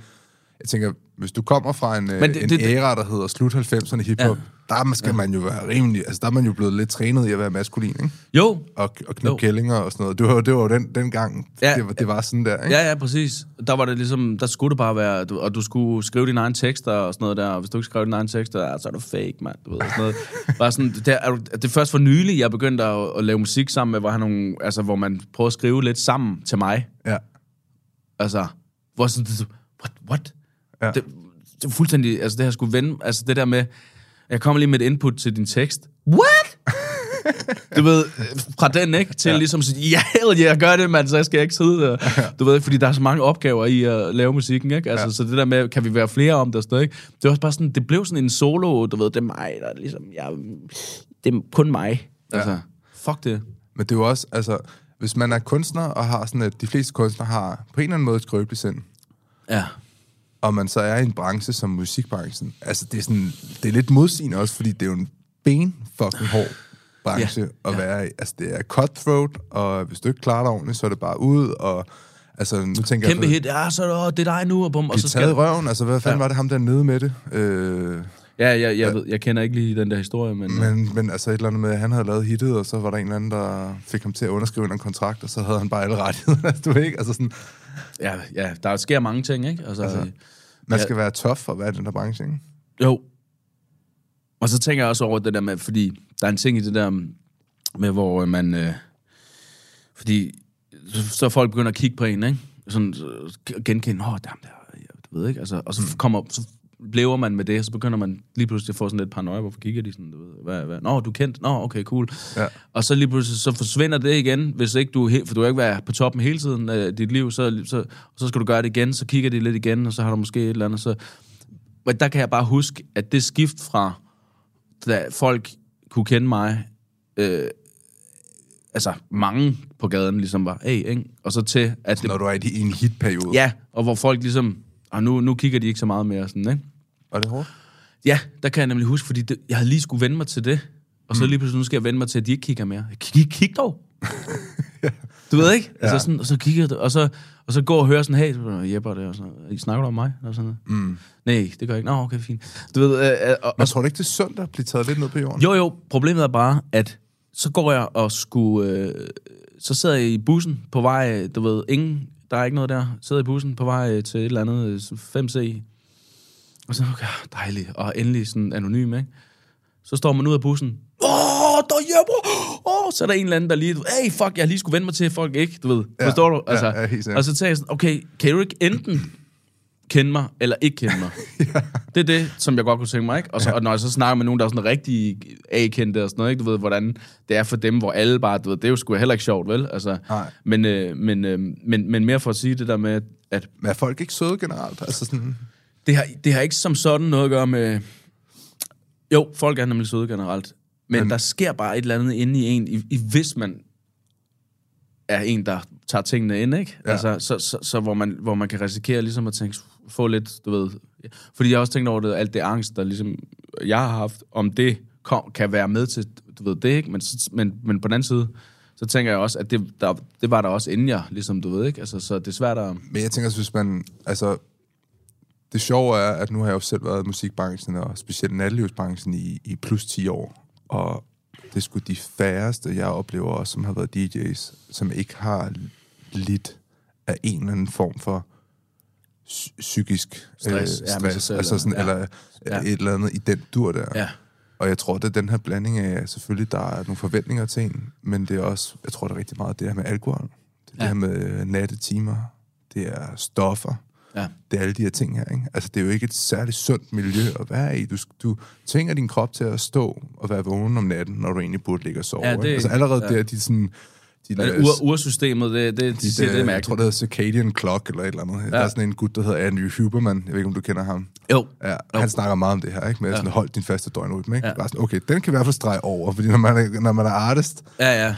Speaker 1: jeg tænker, hvis du kommer fra en,
Speaker 2: Men
Speaker 1: Men
Speaker 2: det-
Speaker 1: en
Speaker 2: det-
Speaker 1: æra, der hedder slut 90'erne hiphop, ja. der skal ja. man jo være rimelig, altså der er man jo blevet lidt trænet i at være maskulin, ikke?
Speaker 2: jo,
Speaker 1: Og, og
Speaker 2: Jo.
Speaker 1: knippe kællinger og sådan noget. Det var, det var jo den, den gang,
Speaker 2: Ja.
Speaker 1: det, var, det var sådan der, ikke?
Speaker 2: Ja, ja, præcis. Der var det ligesom, der skulle det bare være, du, og du skulle skrive dine egne tekster og sådan noget der, og hvis du ikke skrev dine egne tekster, så er du fake, mand, du ved, og sådan noget. Bare sådan, det, er, det er først for nylig, jeg begyndte at, at lave musik sammen med, hvor, han nogle, altså, hvor man prøver at skrive lidt sammen til mig.
Speaker 1: ja.
Speaker 2: Altså, hvor sådan, det- what, what?
Speaker 1: Ja.
Speaker 2: Det, det er fuldstændig, altså det her skulle vende, altså det der med, jeg kommer lige med et input til din tekst. What? du ved, fra den, ikke? Til ja.
Speaker 1: Ja.
Speaker 2: ligesom at sige, ja, hell yeah, gør det, mand, så skal jeg ikke sidde der. Du ved, fordi der er så mange opgaver i at lave musikken, ikke? Altså, ja.
Speaker 1: Ja.
Speaker 2: så det der med, kan vi være flere om det noget, ikke? Det var også bare sådan, det blev sådan en solo, du ved, det er mig, der er ligesom, jeg, det er kun mig.
Speaker 1: Ja.
Speaker 2: Altså, fuck det.
Speaker 1: Men det er jo også, altså, hvis man er kunstner og har sådan, at de fleste kunstnere har på en eller anden måde et skrøbeligt sind,
Speaker 2: Ja.
Speaker 1: Og man så er i en branche som musikbranchen, altså det er sådan, det er lidt modsigende også, fordi det er jo en ben fucking hård branche
Speaker 2: Ja,
Speaker 1: ja, at
Speaker 2: ja.
Speaker 1: være i. Altså det er cutthroat, og hvis du ikke klarer dig ordentligt, så er det bare ud, og altså nu tænker
Speaker 2: Kæmpe
Speaker 1: jeg...
Speaker 2: hit, ja, så er det, det er dig nu, og bum, og så skal
Speaker 1: taget røven, altså hvad fanden
Speaker 2: Ja.
Speaker 1: ja. var det ham der nede med det? Øh,
Speaker 2: Ja, jeg, jeg, ved, jeg kender ikke lige den der historie, men...
Speaker 1: men, men altså et eller andet med, at han havde lavet hittet, og så var der en eller anden, der fik ham til at underskrive en kontrakt, og så havde han bare alle rettigheder, du ikke? Altså sådan,
Speaker 2: Ja, ja, der sker mange ting, ikke? Altså, altså,
Speaker 1: Man
Speaker 2: Ja.
Speaker 1: skal være tough for at være i den der branche, ikke?
Speaker 2: jo. Og så tænker jeg også over det der med, fordi der er en ting i det der, med hvor øh, man... Øh, fordi så, folk begynder at kigge på en, ikke? Sådan så genkende, åh, oh, damn, der, du ved ikke, altså, og så kommer, så lever man med det, så begynder man lige pludselig at få sådan lidt paranoia, hvorfor kigger de sådan, du ved, hvad, hvad, nå, du er kendt, nå, okay, cool.
Speaker 1: Ja.
Speaker 2: Og så lige pludselig, så forsvinder det igen, hvis ikke du, for du har ikke været på toppen hele tiden af dit liv, så, så, så skal du gøre det igen, så kigger de lidt igen, og så har du måske et eller andet, så... Men der kan jeg bare huske, at det skift fra, da folk kunne kende mig, øh, altså mange på gaden ligesom var, hey, ikke? og så til, at det,
Speaker 1: Når du er i i en hitperiode.
Speaker 2: ja, og hvor folk ligesom, og nu, nu kigger de ikke så meget mere, sådan, ikke?
Speaker 1: Var det hårdt?
Speaker 2: Ja, der kan jeg nemlig huske, fordi det, jeg havde lige skulle vende mig til det, og så lige pludselig, nu skal jeg vende mig til, at de ikke kigger mere. Kig, kig dog! Du ved ikke? Ja. Altså sådan, og så kigger jeg, og så, og så går og hører sådan, hey, Jeppe, det og sådan, I snakker om mig? Og sådan noget. Mm. Nej, det gør jeg ikke. Nå, okay, fint. Du ved, øh, øh, og,
Speaker 1: Men tror du ikke, det er sundt at blive taget lidt ned på jorden?
Speaker 2: jo, jo, problemet er bare, at så går jeg og skulle... Øh, så sidder jeg i bussen på vej, du ved, ingen, der er ikke noget der. Sidder i bussen på vej til et eller andet øh, 5C. Og så, okay, dejligt. Og endelig sådan anonym, ikke? Så står man ud af bussen. Åh, der er Jeppe! Åh, så er der en eller anden, der lige... Hey, fuck, jeg lige skulle vende mig til, folk ikke, du ved.
Speaker 1: Ja,
Speaker 2: Forstår du?
Speaker 1: ja,
Speaker 2: Altså,
Speaker 1: ja, sikkert.
Speaker 2: og så tager jeg sådan, okay, kan du ikke enten kende mig, eller ikke kende mig? ja. Det er det, som jeg godt kunne tænke mig, ikke? Og, så, ja. og når jeg så snakker med nogen, der er sådan rigtig A-kendte og sådan noget, ikke? Du ved, hvordan det er for dem, hvor alle bare, du ved, det er jo sgu heller ikke sjovt, vel? Altså,
Speaker 1: Nej.
Speaker 2: men, øh, men, øh, men, men mere for at sige det der med, at
Speaker 1: Men er folk ikke søde generelt? Altså sådan...
Speaker 2: det har, det har ikke som sådan noget at gøre med... Jo, folk er nemlig søde generelt. Men, men der sker bare et eller andet inde i en, i, i hvis man er en, der tager tingene ind, ikke?
Speaker 1: Ja.
Speaker 2: Altså, så, så, så hvor, man, hvor man kan risikere ligesom at tænke, få lidt, du ved... Fordi jeg har også tænkt over det, alt det angst, der ligesom jeg har haft, om det kom, kan være med til, du ved det, ikke? Men, men, men på den anden side, så tænker jeg også, at det, der, det var der også inden jeg, ligesom du ved, ikke? Altså, så det er svært at...
Speaker 1: Men jeg tænker, hvis man... Altså, det sjove er, at nu har jeg jo selv været i musikbranchen, og specielt nattelivsbranchen, i, i plus 10 år. Og det er sgu de færreste, jeg oplever også, som har været DJ's, som ikke har lidt af en eller anden form for psy- psykisk
Speaker 2: Stress,
Speaker 1: øh,
Speaker 2: ja,
Speaker 1: stress.
Speaker 2: selv,
Speaker 1: altså sådan,
Speaker 2: ja.
Speaker 1: eller
Speaker 2: Ja.
Speaker 1: et eller andet i den dur der.
Speaker 2: Ja.
Speaker 1: Og jeg tror, det er den her blanding af, selvfølgelig, der er nogle forventninger til en, men det er også, jeg tror, det er rigtig meget det her med alkohol. Det er
Speaker 2: Ja.
Speaker 1: det her med nattetimer. Det er stoffer.
Speaker 2: Ja.
Speaker 1: Det er alle de her ting her, ikke? Altså, det er jo ikke et særligt sundt miljø at være i. Du, du tvinger din krop til at stå og være vågen om natten, når du egentlig burde ligge og sove.
Speaker 2: Ja,
Speaker 1: ikke?
Speaker 2: det-
Speaker 1: altså, allerede
Speaker 2: ja.
Speaker 1: der, de sådan... De
Speaker 2: Men ur, ursystemet, det, det, de, siger, det er
Speaker 1: jeg
Speaker 2: mærkeligt.
Speaker 1: tror, det hedder Circadian Clock eller et eller andet. Ja. Der er sådan en gut, der hedder Andrew Huberman. Jeg ved ikke, om du kender ham.
Speaker 2: Jo.
Speaker 1: Ja, han snakker meget om det her, ikke? Med ja. sådan, hold din faste døgnrytme, ikke?
Speaker 2: Ja.
Speaker 1: Bare sådan, okay, den kan i hvert fald strege over, fordi når man er, når man er artist,
Speaker 2: Ja, ja.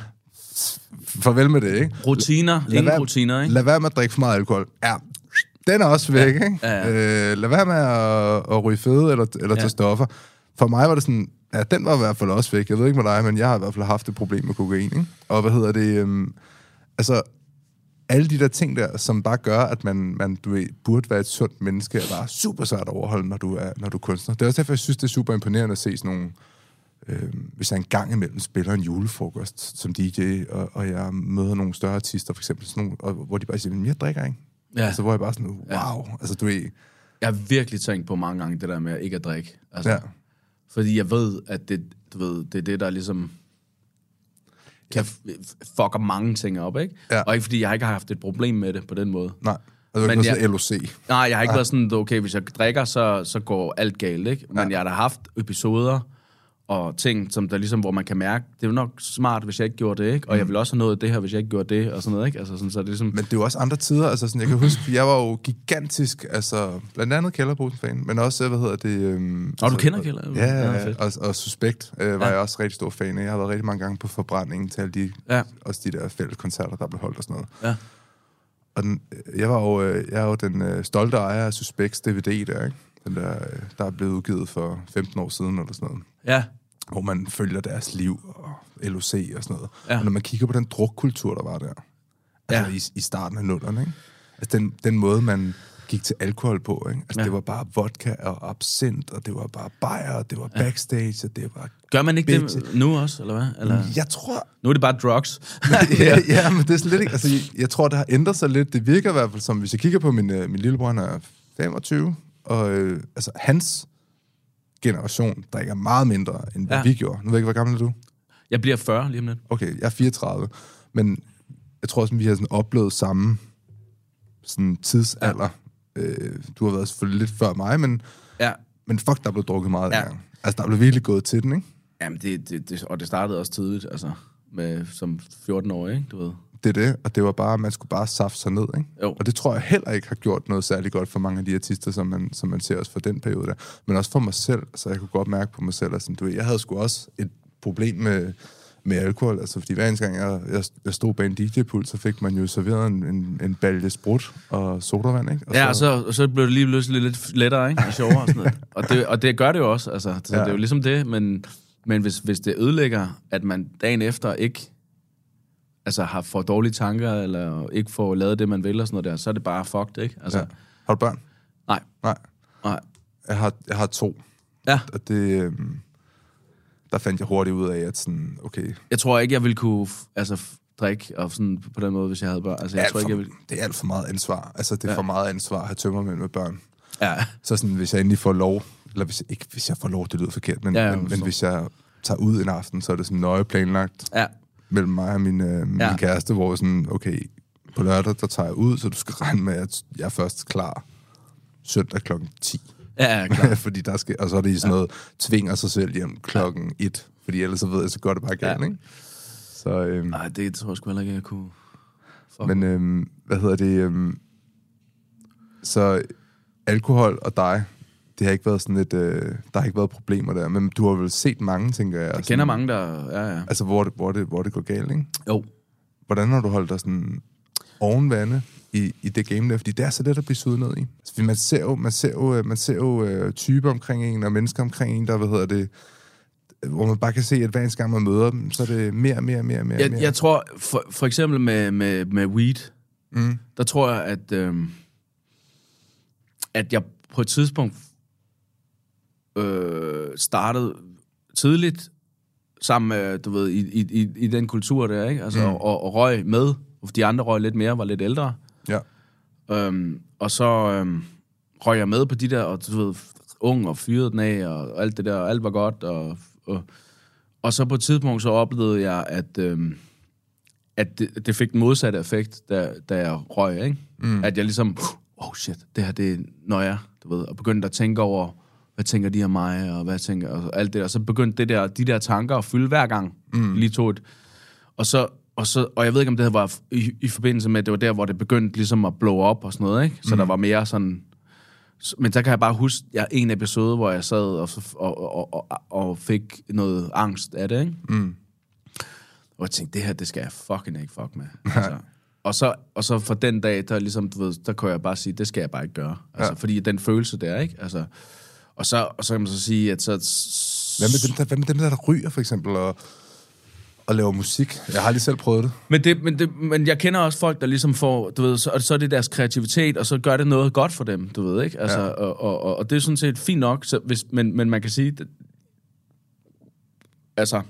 Speaker 1: farvel med det, ikke?
Speaker 2: Rutiner.
Speaker 1: Lad
Speaker 2: Ingen
Speaker 1: være-
Speaker 2: rutiner, ikke?
Speaker 1: Lad være med at drikke for meget alkohol. Ja, den er også væk, ikke?
Speaker 2: Ja,
Speaker 1: Øh, lad være med at, at ryge fede eller, eller
Speaker 2: Ja.
Speaker 1: tage stoffer. For mig var det sådan, ja, den var i hvert fald også væk. Jeg ved ikke med dig, men jeg har i hvert fald haft et problem med kokain, ikke? Og hvad hedder det? Øhm, altså, alle de der ting der, som bare gør, at man, man du ved, burde være et sundt menneske, er bare super svært at overholde, når du er, når du er kunstner. Det er også derfor, jeg synes, det er super imponerende at se sådan nogle... Øh, hvis jeg en gang imellem spiller en julefrokost som DJ, og, og jeg møder nogle større artister, for eksempel sådan nogle, og, hvor de bare siger, "Men jeg drikker ikke.
Speaker 2: Ja.
Speaker 1: Altså, hvor jeg bare sådan, wow. Altså, du ved...
Speaker 2: Jeg har virkelig tænkt på mange gange det der med ikke at drikke. Altså,
Speaker 1: Ja.
Speaker 2: Fordi jeg ved, at det, du ved, det er det, der ligesom kan fucker mange ting op, ikke?
Speaker 1: Ja.
Speaker 2: Og ikke fordi jeg ikke har haft et problem med det på den måde.
Speaker 1: Nej. Altså,
Speaker 2: Men
Speaker 1: Men
Speaker 2: jeg-
Speaker 1: LOC.
Speaker 2: Nej, jeg har ikke været sådan, okay, hvis jeg drikker, så, så går alt galt, ikke? Men
Speaker 1: Ja.
Speaker 2: jeg har da haft episoder og ting, som der ligesom, hvor man kan mærke, det er jo nok smart, hvis jeg ikke gjorde det, ikke? Og jeg ville også have nået det her, hvis jeg ikke gjorde det, og sådan noget, ikke? Altså sådan, så er det ligesom...
Speaker 1: Men det er jo også andre tider. Altså, sådan, jeg kan huske, jeg var jo gigantisk, altså, blandt andet Kælderposen-fan, men også, hvad hedder det... Øhm,
Speaker 2: Nå, du
Speaker 1: altså,
Speaker 2: kender Kælder?
Speaker 1: Ja,
Speaker 2: Ja,
Speaker 1: ja, og, og Suspekt øh, var
Speaker 2: Ja.
Speaker 1: jeg også rigtig stor fan af. Jeg har været rigtig mange gange på forbrændingen til alle de,
Speaker 2: Ja.
Speaker 1: også de der fælles koncerter, der blev holdt og sådan noget.
Speaker 2: Ja.
Speaker 1: Og den, jeg, var jo, øh, jeg er jo den øh, stolte ejer af Suspects DVD der, ikke? Den der, øh, der er blevet udgivet for 15 år siden eller sådan noget.
Speaker 2: Ja.
Speaker 1: Hvor man følger deres liv og LOC og sådan noget.
Speaker 2: Ja.
Speaker 1: Og når man kigger på den drukkultur, der var der, altså
Speaker 2: Ja.
Speaker 1: i, i starten af nullerne, ikke? Altså den, den måde, man gik til alkohol på, ikke? Altså
Speaker 2: Ja.
Speaker 1: det var bare vodka og absint, og det var bare bajer, og det var backstage, og det var...
Speaker 2: Gør man ikke
Speaker 1: Bitch.
Speaker 2: det nu også, eller hvad? Eller?
Speaker 1: Jeg tror,
Speaker 2: Nu er det bare drugs.
Speaker 1: ja, ja, men det er lidt ikke... Altså, jeg, jeg tror, det har ændret sig lidt. Det virker i hvert fald som, hvis jeg kigger på min, øh, min lillebror, han er 25, og øh, altså, hans generation drikker meget mindre, end hvad
Speaker 2: Ja.
Speaker 1: vi gjorde. Nu ved jeg ikke, hvor gammel er du?
Speaker 2: Jeg bliver 40 lige om lidt.
Speaker 1: Okay, jeg er 34. Men jeg tror også, vi har sådan oplevet samme sådan tidsalder. Ja. Øh, du har været selvfølgelig lidt før mig, men,
Speaker 2: Ja,
Speaker 1: men fuck, der blev drukket meget
Speaker 2: Ja.
Speaker 1: ja. dengang. Altså, der blev virkelig gået til den, ikke?
Speaker 2: Jamen, det, det, det, og det startede også tidligt, altså, med, som 14 år, ikke? Du ved.
Speaker 1: Det er det, og det var bare, man skulle bare safte sig ned, ikke?
Speaker 2: Jo.
Speaker 1: Og det tror jeg heller ikke har gjort noget særlig godt for mange af de artister, som man, som man ser også for den periode der. Men også for mig selv, så jeg kunne godt mærke på mig selv, at sådan, du ved, jeg havde sgu også et problem med, med alkohol, altså fordi hver eneste gang jeg, jeg, jeg stod bag en DJ-pult, så fik man jo serveret en, en, en balje sprut og sodavand, ikke?
Speaker 2: Ja, og så, og så blev det lige pludselig lidt lettere, ikke? Og sjovere og sådan noget. Og det, og det gør det jo også, altså. Så. Ja. det er jo ligesom det, men, men hvis, hvis det ødelægger, at man dagen efter ikke altså, har for dårlige tanker, eller ikke får lavet det, man vil, og sådan noget der, så er det bare fucked, ikke? Altså,
Speaker 1: Ja. Har du børn?
Speaker 2: nej,
Speaker 1: Nej.
Speaker 2: nej.
Speaker 1: Jeg har, jeg har to,
Speaker 2: Ja,
Speaker 1: og det... Øhm, der fandt jeg hurtigt ud af, at sådan, okay,
Speaker 2: jeg tror ikke, jeg ville kunne altså, drikke og sådan, på den måde, hvis jeg havde børn. Altså, jeg
Speaker 1: alt
Speaker 2: tror ikke,
Speaker 1: for,
Speaker 2: jeg ville...
Speaker 1: det er alt for meget ansvar. Altså, det er
Speaker 2: Ja.
Speaker 1: for meget ansvar at have tømmermænd med børn.
Speaker 2: Ja,
Speaker 1: Så sådan, hvis jeg endelig får lov, eller hvis, ikke hvis jeg får lov, det lyder forkert, men,
Speaker 2: Ja,
Speaker 1: ja,
Speaker 2: jeg
Speaker 1: men, men hvis jeg tager ud en aften, så er det sådan nøje planlagt
Speaker 2: ja,
Speaker 1: mellem mig og min, øh, min
Speaker 2: Ja.
Speaker 1: ja. kæreste, hvor sådan, okay, på lørdag, der tager jeg ud, så du skal regne med, at jeg er først klar søndag klokken 10.
Speaker 2: ja, ja klar.
Speaker 1: fordi der skal, og så er det i sådan noget, tvinger sig selv hjem klokken 1, fordi ellers så ved jeg, så går det bare galt,
Speaker 2: Ja.
Speaker 1: ikke? Så, øhm,
Speaker 2: Nej, det tror jeg sgu heller ikke, jeg kunne... Fuck.
Speaker 1: Men øhm, hvad hedder det? Øhm, så alkohol og dig, det har ikke været sådan et... Øh, der har ikke været problemer der, men du har vel set mange, tænker jeg.
Speaker 2: jeg kender mange, der... Ja, ja.
Speaker 1: Altså, hvor det, hvor det, hvor det går galt, ikke?
Speaker 2: Jo.
Speaker 1: Hvordan har du holdt dig sådan ovenvande i, i det game der? Fordi det er så let at blive suget ned i. Altså, man ser jo, man ser jo, øh, man ser jo øh, typer omkring en, og mennesker omkring en, der, hvad hedder det, hvor man bare kan se, at hver eneste gang man møder dem, så er det mere, mere, mere, mere,
Speaker 2: Jeg,
Speaker 1: mere.
Speaker 2: jeg tror, for, for eksempel med, med, med weed,
Speaker 1: Mm.
Speaker 2: der tror jeg, at, øhm, at jeg på et tidspunkt øh, startede tidligt sammen med, du ved, i, i, i, den kultur der, ikke? Altså, mm. og, og røg med. De andre røg lidt mere, var lidt ældre.
Speaker 1: Ja.
Speaker 2: Øhm, og så øhm, røg jeg med på de der, og du ved, ung og fyret den af, og alt det der, og alt var godt. Og, og, og så på et tidspunkt, så oplevede jeg, at, øhm, at det, det fik den modsatte effekt, da, da jeg røg, ikke? Mm. At jeg ligesom, oh shit, det her, det er nøje, du ved, og begyndte at tænke over, hvad tænker de om mig, og hvad tænker, og alt det. Og så begyndte det der, de der tanker at fylde hver gang, mm. lige tog et. Og så, og så, og jeg ved ikke, om det her var i, i forbindelse med, at det var der, hvor det begyndte ligesom at blow op og sådan noget, ikke? Så mm. der var mere sådan... Men der kan jeg bare huske, jeg en episode, hvor jeg sad og, og, og, og, fik noget angst af det, ikke?
Speaker 1: Mm.
Speaker 2: Og jeg tænkte, det her, det skal jeg fucking ikke fuck med. Altså. Og så, og så fra den dag, der, ligesom, du ved, der kunne jeg bare sige, det skal jeg bare ikke gøre. Altså,
Speaker 1: Ja.
Speaker 2: Fordi den følelse der, ikke? Altså, og, så, og så kan man så sige, at så...
Speaker 1: Hvad med dem, der, hvad med dem der, der ryger, for eksempel, og, og laver musik? Jeg har lige selv prøvet det.
Speaker 2: Men, det, men, det, men jeg kender også folk, der ligesom får, du ved, så, og så er det deres kreativitet, og så gør det noget godt for dem, du ved, ikke? Altså,
Speaker 1: Ja.
Speaker 2: og, og, og, og det er sådan set fint nok, så hvis, men, men man kan sige, det, altså,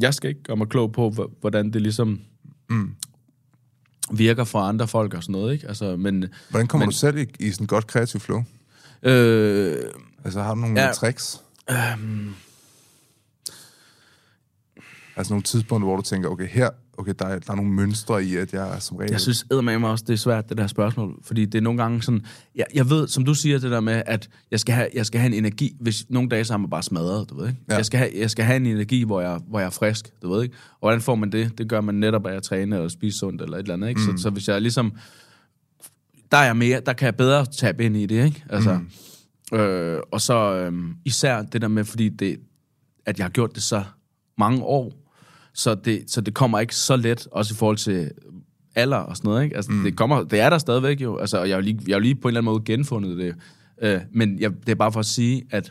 Speaker 2: jeg skal ikke gøre mig klog på, hvor- hvordan det ligesom
Speaker 1: Mm.
Speaker 2: virker for andre folk og sådan noget, ikke? Altså, men,
Speaker 1: Hvordan kommer
Speaker 2: Men-
Speaker 1: du selv i, i sådan et godt kreativ flow?
Speaker 2: øh,
Speaker 1: Altså, har du nogle
Speaker 2: Ja.
Speaker 1: tricks?
Speaker 2: øhm,
Speaker 1: Altså nogle tidspunkter, hvor du tænker, okay, her, okay, der er, der er nogle mønstre i, at jeg er som regel...
Speaker 2: Jeg synes eddermame også, det er svært, det der spørgsmål. Fordi det er nogle gange sådan... Jeg, jeg ved, som du siger, det der med, at jeg skal have, jeg skal have en energi... Hvis nogle dage så er man bare smadret, du ved ikke?
Speaker 1: Ja.
Speaker 2: Jeg, skal have, jeg skal have en energi, hvor jeg, hvor jeg er frisk, du ved ikke? Og hvordan får man det? Det gør man netop af at træne eller spise sundt eller et eller andet, ikke? Mm. Så, så hvis jeg ligesom... Der er jeg mere... Der kan jeg bedre tabe ind i det, ikke? Altså... Mm. Øh, og så øh, især det der med, fordi det, at jeg har gjort det så mange år, så det, så det kommer ikke så let, også i forhold til alder og sådan noget, ikke? Altså, mm. det, kommer, det er der stadigvæk jo, altså, og jeg har lige, jeg har lige på en eller anden måde genfundet det, øh, men jeg, det er bare for at sige, at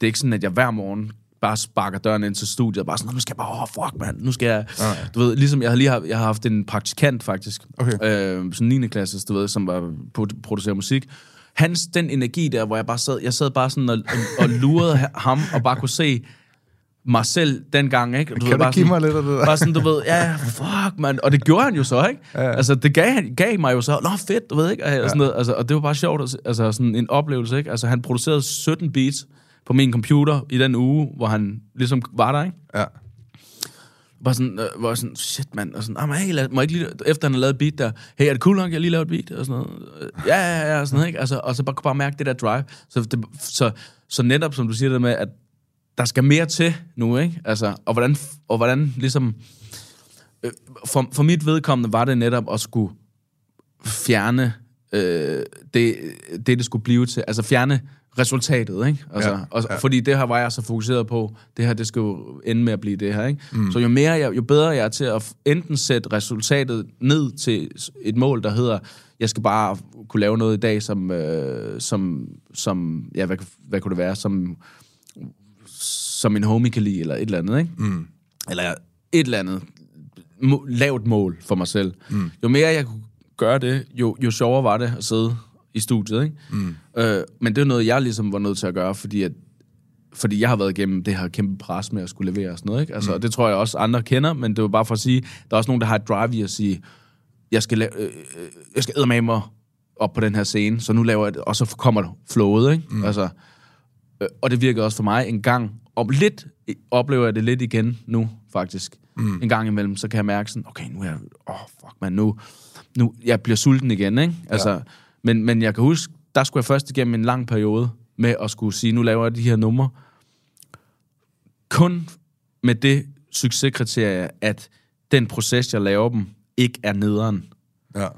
Speaker 2: det er ikke sådan, at jeg hver morgen bare sparker døren ind til studiet, og bare sådan, "Nå, nu skal jeg bare, åh, fuck, mand, nu skal jeg,
Speaker 1: Nej.
Speaker 2: du ved, ligesom jeg har lige har, jeg har haft en praktikant, faktisk,
Speaker 1: Okay.
Speaker 2: øh, sådan 9. klasse, du ved, som var produ- producerer musik, hans, den energi der, hvor jeg bare sad, jeg sad bare sådan og, og, og lurede ha- ham, og bare kunne se mig selv dengang, ikke? Og
Speaker 1: Kan
Speaker 2: ved,
Speaker 1: du
Speaker 2: bare
Speaker 1: give
Speaker 2: sådan-
Speaker 1: mig lidt af det der?
Speaker 2: Bare sådan, du ved, ja, fuck, man. Og det gjorde han jo så, ikke?
Speaker 1: Ja, ja.
Speaker 2: Altså, det gav, han, gav mig jo så, nå, fedt, du ved ikke? Og, sådan noget, altså, og det var bare sjovt, altså sådan en oplevelse, ikke? Altså, han producerede 17 beats på min computer i den uge, hvor han ligesom var der, ikke?
Speaker 1: Ja
Speaker 2: var sådan, øh, var sådan, shit, mand. Og sådan, ah, må jeg, ikke må jeg ikke lige, efter han har lavet beat der, hey, er det cool nok, jeg lige lavet beat? Og sådan noget. Øh, ja, ja, ja, og sådan noget, ikke? Altså, og så bare, bare mærke det der drive. Så, det, så, så netop, som du siger det med, at der skal mere til nu, ikke? Altså, og hvordan, og hvordan ligesom... Øh, for, for mit vedkommende var det netop at skulle fjerne øh, det, det, det skulle blive til. Altså fjerne resultatet, ikke? Altså,
Speaker 1: Ja,
Speaker 2: og,
Speaker 1: ja.
Speaker 2: Fordi det her var jeg så fokuseret på, det her, det skal jo ende med at blive det her, ikke? Mm. Så jo mere jeg, jo bedre jeg er til at enten sætte resultatet ned til et mål, der hedder, jeg skal bare kunne lave noget i dag, som, øh, som, som ja, hvad, hvad kunne det være, som, som en homie kan lide, eller et eller andet, ikke? Mm. Eller et eller andet må, lavt mål for mig selv. Mm. Jo mere jeg kunne gøre det, jo, jo sjovere var det at sidde i studiet, ikke? Mm. Øh, men det er noget, jeg ligesom var nødt til at gøre, fordi at fordi jeg har været igennem det her kæmpe pres med at skulle levere og sådan noget, ikke? Altså, mm. det tror jeg også andre kender, men det var bare for at sige, der er også nogen, der har et drive i at sige, jeg skal, la- øh, øh, jeg skal eddermame mig op på den her scene, så nu laver jeg det, og så kommer flowet, ikke? Mm. Altså, øh, og det virker også for mig en gang, og lidt oplever jeg det lidt igen nu, faktisk. Mm. En gang imellem, så kan jeg mærke sådan, okay, nu er jeg, åh, oh, fuck man, nu, nu, jeg bliver sulten igen, ikke? Altså, ja. Men, men jeg kan huske, der skulle jeg først igennem en lang periode med at skulle sige, nu laver jeg de her numre, kun med det succeskriterie, at den proces, jeg laver dem, ikke er nederen.
Speaker 1: Ja.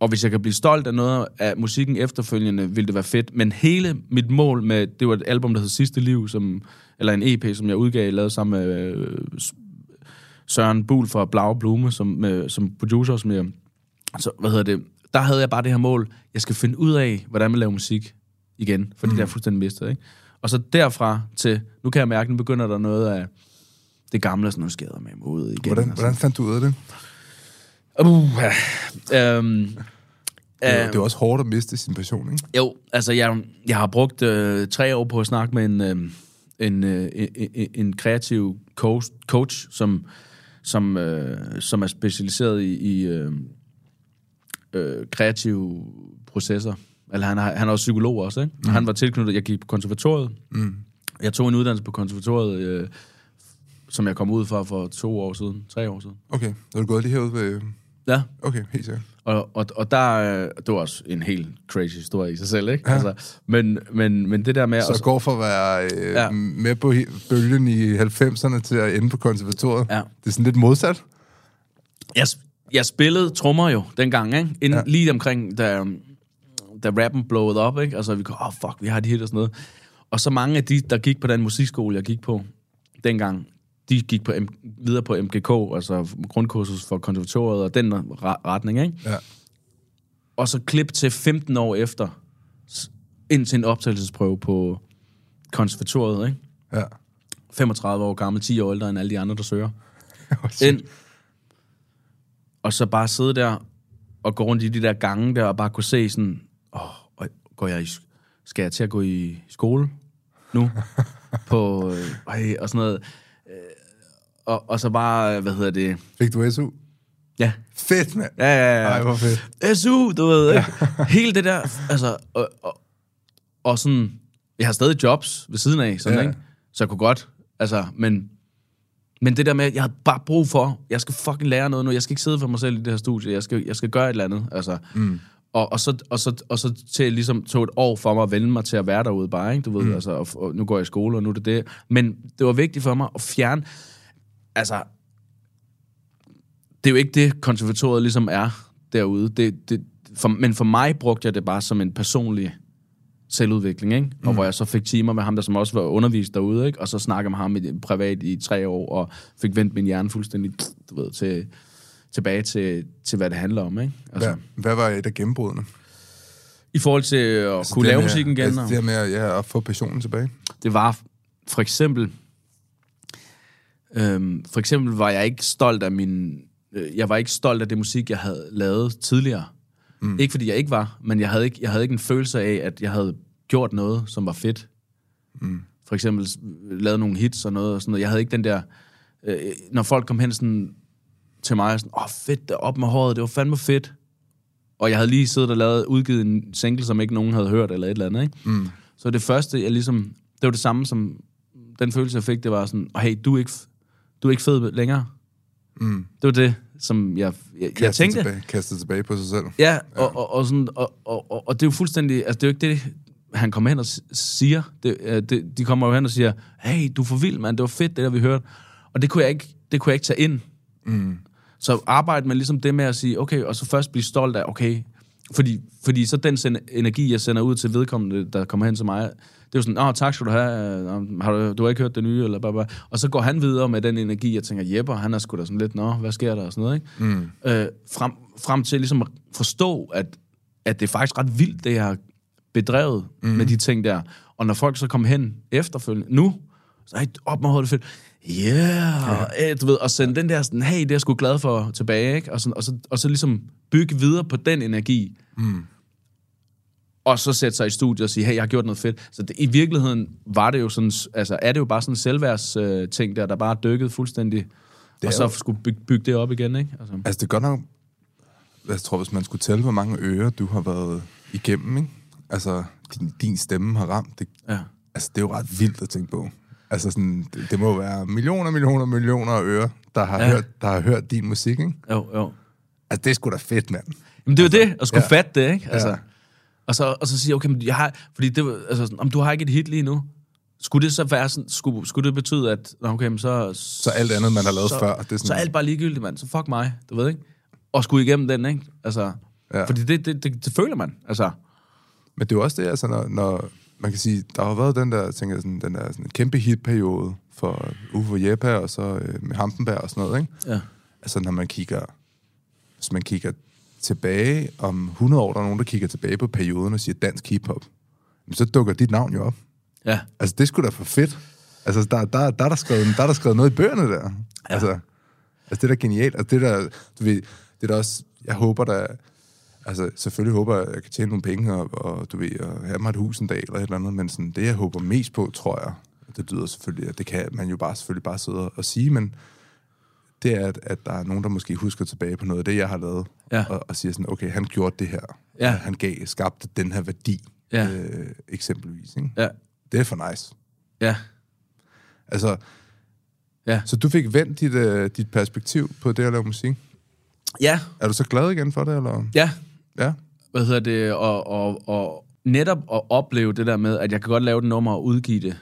Speaker 2: Og hvis jeg kan blive stolt af noget af musikken efterfølgende, vil det være fedt. Men hele mit mål med, det var et album, der hed Sidste Liv, som, eller en EP, som jeg udgav, lavet sammen med øh, Søren Bul fra Blau Blume, som, med, som producer, som jeg, så, hvad hedder det, der havde jeg bare det her mål, jeg skal finde ud af, hvordan man laver musik igen, for mm. det er jeg fuldstændig mistet, ikke? Og så derfra til, nu kan jeg mærke, nu begynder der noget af det gamle, sådan noget skader med ud igen.
Speaker 1: Hvordan, hvordan fandt du ud af det?
Speaker 2: Uh, øhm,
Speaker 1: Det er,
Speaker 2: øhm,
Speaker 1: det er også hårdt at miste sin passion, ikke?
Speaker 2: Jo, altså jeg, jeg har brugt øh, tre år på at snakke med en, øh, en, øh, en, en kreativ coach, coach som, som, øh, som er specialiseret i, i øh, øh, kreative processer. Eller han, har, han er også psykolog også, ikke? Mm. Han var tilknyttet, jeg gik på konservatoriet. Mm. Jeg tog en uddannelse på konservatoriet, øh, som jeg kom ud fra for to år siden, tre år siden.
Speaker 1: Okay, så er du gået lige herude ved...
Speaker 2: Ja,
Speaker 1: Okay, helt sikkert.
Speaker 2: Og, og, og der, øh, det var også en helt crazy historie i sig selv, ikke? Ja. Altså, men, men, men det der med...
Speaker 1: Så
Speaker 2: at-
Speaker 1: går for at være øh, ja. Med på bølgen i 90'erne til at ende på konservatoriet.
Speaker 2: Ja.
Speaker 1: Det er sådan lidt modsat.
Speaker 2: jeg, jeg spillede trommer jo dengang, ikke? Inden,
Speaker 1: Ja.
Speaker 2: Lige omkring, da, da rappen blowede op, ikke? Altså, vi åh, oh, fuck, vi har de hit og sådan noget. Og så mange af de, der gik på den musikskole, jeg gik på dengang, de gik på M- videre på MGK, altså grundkursus for konservatoriet og den re- retning, ikke?
Speaker 1: Ja.
Speaker 2: Og så klip til 15 år efter, ind til en optagelsesprøve på konservatoriet, ikke?
Speaker 1: Ja.
Speaker 2: 35 år gammel, 10 år ældre end alle de andre, der søger. Ind. Og så bare sidde der og gå rundt i de der gange der, og bare kunne se sådan, åh, oh, går jeg i, skal jeg til at gå i skole nu? på, øh, og sådan noget. Øh, Og, og så bare, hvad hedder det?
Speaker 1: Fik du SU?
Speaker 2: Ja.
Speaker 1: Fedt, mand.
Speaker 2: Ja, ja, ja.
Speaker 1: Ej, hvor fedt.
Speaker 2: SU, du ved, ikke? Hele det der, altså, og, og, og sådan, jeg har stadig jobs ved siden af, sådan,
Speaker 1: ja.
Speaker 2: ikke? Så jeg kunne godt, altså, men, men det der med, jeg har bare brug for, jeg skal fucking lære noget nu, jeg skal ikke sidde for mig selv i det her studie, jeg skal, jeg skal gøre et eller andet, altså. Mm. Og, og, så, og, så, og så til ligesom tog et år for mig at vende mig til at være derude bare, ikke? Du ved, mm. altså, og, og nu går jeg i skole, og nu er det det. Men det var vigtigt for mig at fjerne, altså, det er jo ikke det, konservatoriet ligesom er derude. Det, det, for, men for mig brugte jeg det bare som en personlig selvudvikling, ikke? Og hvor jeg så fik timer med ham, der som også var undervist derude, ikke? Og så snakkede med ham i, privat i tre år, og fik vendt min hjerne fuldstændig, du ved, til, tilbage til, til, hvad det handler om, ikke? Altså,
Speaker 1: Hvad, hvad var et af gennembrudene?
Speaker 2: I forhold til at altså, kunne lave
Speaker 1: med-
Speaker 2: musikken igen.
Speaker 1: Altså,
Speaker 2: og-
Speaker 1: det her med at, ja, at få passionen tilbage.
Speaker 2: det var for eksempel øhm, for eksempel var jeg ikke stolt af min øh, jeg var ikke stolt af det musik jeg havde lavet tidligere. Mm. Ikke fordi jeg ikke var, men jeg havde ikke jeg havde ikke en følelse af at jeg havde gjort noget som var fedt. Mm. For eksempel lavet nogle hits og noget og sådan noget. Jeg havde ikke den der øh, når folk kom hen sådan til mig og sådan, åh oh, fedt, der op med håret, det var fandme fedt. Og jeg havde lige siddet og lavet, udgivet en single, som ikke nogen havde hørt, eller et eller andet, ikke? Mm. Så det første, jeg ligesom, det var det samme som, den følelse, jeg fik, det var sådan, oh, hey, du er ikke, du er ikke fed længere.
Speaker 1: Mm.
Speaker 2: Det var det, som jeg, jeg, jeg tænkte.
Speaker 1: Tilbage, kastet tilbage på sig selv.
Speaker 2: Ja, og, og, og, sådan, og, og, og, og det er jo fuldstændig... Altså, det er jo ikke det, han kommer hen og siger. Det, det, de kommer jo hen og siger, hey, du er for vild, mand, det var fedt, det der, vi hørte. Og det kunne jeg ikke, det kunne jeg ikke tage ind.
Speaker 1: Mm.
Speaker 2: Så arbejde med ligesom det med at sige, okay, og så først blive stolt af, okay, fordi, fordi så den send, energi, jeg sender ud til vedkommende, der kommer hen til mig, det er jo sådan, åh, tak skal du have, har du, du har ikke hørt det nye, eller bare, bare. Og så går han videre med den energi, jeg tænker, Jeppe, han er sgu da sådan lidt, nå, hvad sker der, og sådan noget, ikke?
Speaker 1: Mm.
Speaker 2: øh, frem, frem til ligesom at forstå, at, at det er faktisk ret vildt, det jeg har bedrevet mm. med de ting der. Og når folk så kommer hen efterfølgende, nu, så er op med hovedet fedt. Yeah, ja. du ved, og sende den der sådan, hey, det er jeg sgu glad for tilbage, ikke? Og, sådan, og, så, og så ligesom bygge videre på den energi.
Speaker 1: Mm.
Speaker 2: Og så sætte sig i studiet og sige, hey, jeg har gjort noget fedt. Så det, i virkeligheden var det jo sådan, altså er det jo bare sådan en selvværds øh, ting der, der bare dykkede fuldstændig,
Speaker 1: Det
Speaker 2: og så
Speaker 1: jo-
Speaker 2: skulle bygge, bygge det op igen, ikke? Altså,
Speaker 1: Altså, det er godt nok... Jeg tror, hvis man skulle tælle, hvor mange ører du har været igennem, ikke? Altså, din, din stemme har ramt. Det,
Speaker 2: ja.
Speaker 1: altså, det er jo ret vildt at tænke på. Altså, sådan, det, det må være millioner, millioner, millioner af ører, der har,
Speaker 2: Ja.
Speaker 1: hørt, der har hørt din musik, ikke?
Speaker 2: Jo, jo.
Speaker 1: Altså, det er sgu da fedt, mand.
Speaker 2: Jamen det er jo det, at skulle
Speaker 1: ja.
Speaker 2: fatte det, ikke? Altså,
Speaker 1: Ja.
Speaker 2: og, så, og så sige, okay, men jeg har, fordi det, altså, sådan, om du har ikke et hit lige nu, skulle det så være sådan, skulle, skulle det betyde, at, okay, men så...
Speaker 1: Så alt andet, man har lavet
Speaker 2: så,
Speaker 1: før, det er sådan-
Speaker 2: Så alt bare ligegyldigt, mand. Så fuck mig, du ved ikke? Og skulle igennem den, ikke? Altså,
Speaker 1: ja.
Speaker 2: fordi det, det, det, det, føler man, altså.
Speaker 1: Men det er jo også det, altså, når, når man kan sige, der har været den der, tænker jeg, sådan, den der sådan, kæmpe hitperiode for Uffe Jeppe og så øh, med Hampenberg og sådan noget, ikke?
Speaker 2: Ja.
Speaker 1: Altså, når man kigger, hvis man kigger tilbage om 100 år, der er nogen, der kigger tilbage på perioden og siger dansk hiphop, så dukker dit navn jo op.
Speaker 2: Ja.
Speaker 1: Altså, det skulle da for fedt. Altså, der, der, der, er der, skrevet, der er der skrevet noget i bøgerne der. Ja. Altså, altså, det er da genialt. Altså, det der, du ved, det er da også, jeg håber da, altså, selvfølgelig håber jeg, at jeg kan tjene nogle penge, og, og du ved, og have mig et hus en dag, eller et eller andet, men sådan, det, jeg håber mest på, tror jeg, og det lyder selvfølgelig, at det kan man jo bare selvfølgelig bare sidde og sige, men det er, at, at der er nogen, der måske husker tilbage på noget af det, jeg har lavet,
Speaker 2: Ja.
Speaker 1: og, og siger sådan, okay, han gjorde det her.
Speaker 2: Ja.
Speaker 1: Han gav, skabte den her værdi,
Speaker 2: Ja.
Speaker 1: øh, eksempelvis. Ikke?
Speaker 2: Ja.
Speaker 1: Det er for nice.
Speaker 2: Ja.
Speaker 1: Altså,
Speaker 2: Ja.
Speaker 1: så du fik vendt dit, øh, dit perspektiv på det at lave musik.
Speaker 2: Ja.
Speaker 1: Er du så glad igen for det, eller?
Speaker 2: Ja.
Speaker 1: Ja.
Speaker 2: Hvad hedder det? Og, og, og netop at opleve det der med, at jeg kan godt lave et nummer og udgive det,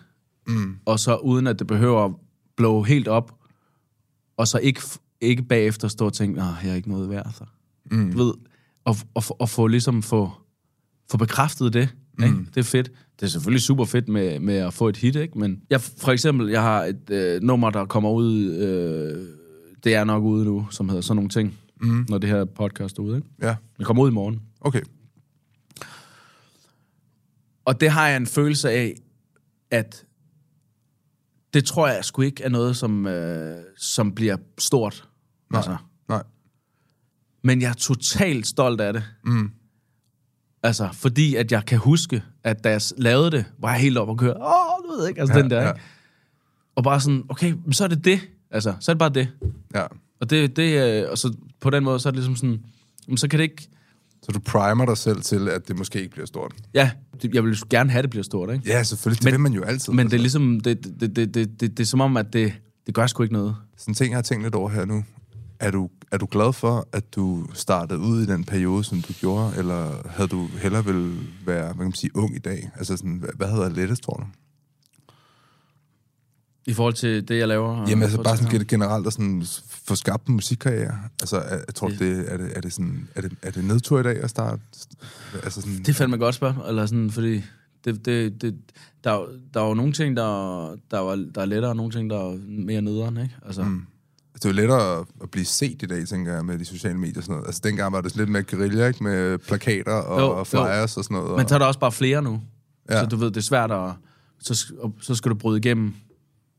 Speaker 1: Mm.
Speaker 2: og så uden at det behøver at blow helt op, og så ikke, ikke bagefter stå og tænke, nej, jeg er ikke noget værd. Så.
Speaker 1: Mm.
Speaker 2: Du ved, og, og, og få ligesom få, få bekræftet det. Mm. Ikke? Det er fedt. Det er selvfølgelig super fedt med, med at få et hit, ikke? Men jeg, for eksempel, jeg har et øh, nummer, der kommer ud, øh, det er nok ude nu, som hedder sådan nogle ting,
Speaker 1: Mm.
Speaker 2: når det her podcast er ude, ikke?
Speaker 1: Ja,
Speaker 2: Det kommer ud i morgen.
Speaker 1: okay.
Speaker 2: Og det har jeg en følelse af, at det tror jeg sgu ikke er noget, som, øh, som bliver stort.
Speaker 1: Nej.
Speaker 2: Altså.
Speaker 1: Nej.
Speaker 2: Men jeg er totalt stolt af det.
Speaker 1: Mm.
Speaker 2: Altså, fordi at jeg kan huske, at da jeg lavede det, var jeg helt oppe og køre. Åh, du ved ikke, altså
Speaker 1: Ja,
Speaker 2: den der,
Speaker 1: ja.
Speaker 2: ikke? Og bare sådan, okay, så er det det. Altså, så er det bare det.
Speaker 1: Ja.
Speaker 2: Og, det, det, øh, og så på den måde, så er det ligesom sådan, så kan det ikke...
Speaker 1: Så du primer dig selv til, at det måske ikke bliver stort.
Speaker 2: Ja, det- jeg vil gerne have, at det bliver stort, ikke?
Speaker 1: Ja, selvfølgelig. Det
Speaker 2: Men-
Speaker 1: vil man jo altid.
Speaker 2: Men det er
Speaker 1: altså.
Speaker 2: ligesom, det, det, det, det, det, det, det er som om, at det, det gør sgu ikke noget.
Speaker 1: Sådan en ting, jeg har tænkt lidt over her nu. Er du, er du glad for, at du startede ud i den periode, som du gjorde, eller havde du hellere vil være, hvad kan man sige, ung i dag? Altså sådan, hvad, hvad havde været lettest, tror du?
Speaker 2: I forhold til det, jeg laver?
Speaker 1: Jamen altså bare sådan generelt at sådan få skabt en musikkarriere. Altså, er, jeg tror,
Speaker 2: Det-
Speaker 1: det, er, det, er, det sådan, er, det, er det nedtur i dag at starte? Altså sådan,
Speaker 2: Det fandme et godt spørgsmål, eller sådan, fordi det, det, det, der, er jo- der er jo nogle ting, der, der, var, der er lettere, og nogle ting, der er mere nederen, ikke? Altså, mm.
Speaker 1: Det er jo lettere at, blive set i dag, tænker jeg, med de sociale medier og sådan noget. Altså dengang var det lidt mere guerilla, ikke? Med plakater og,
Speaker 2: Jo,
Speaker 1: og flyers og sådan noget.
Speaker 2: Men så er der også bare flere nu.
Speaker 1: Ja.
Speaker 2: Ja. Så du ved, det er svært at... Så, så skal du bryde igennem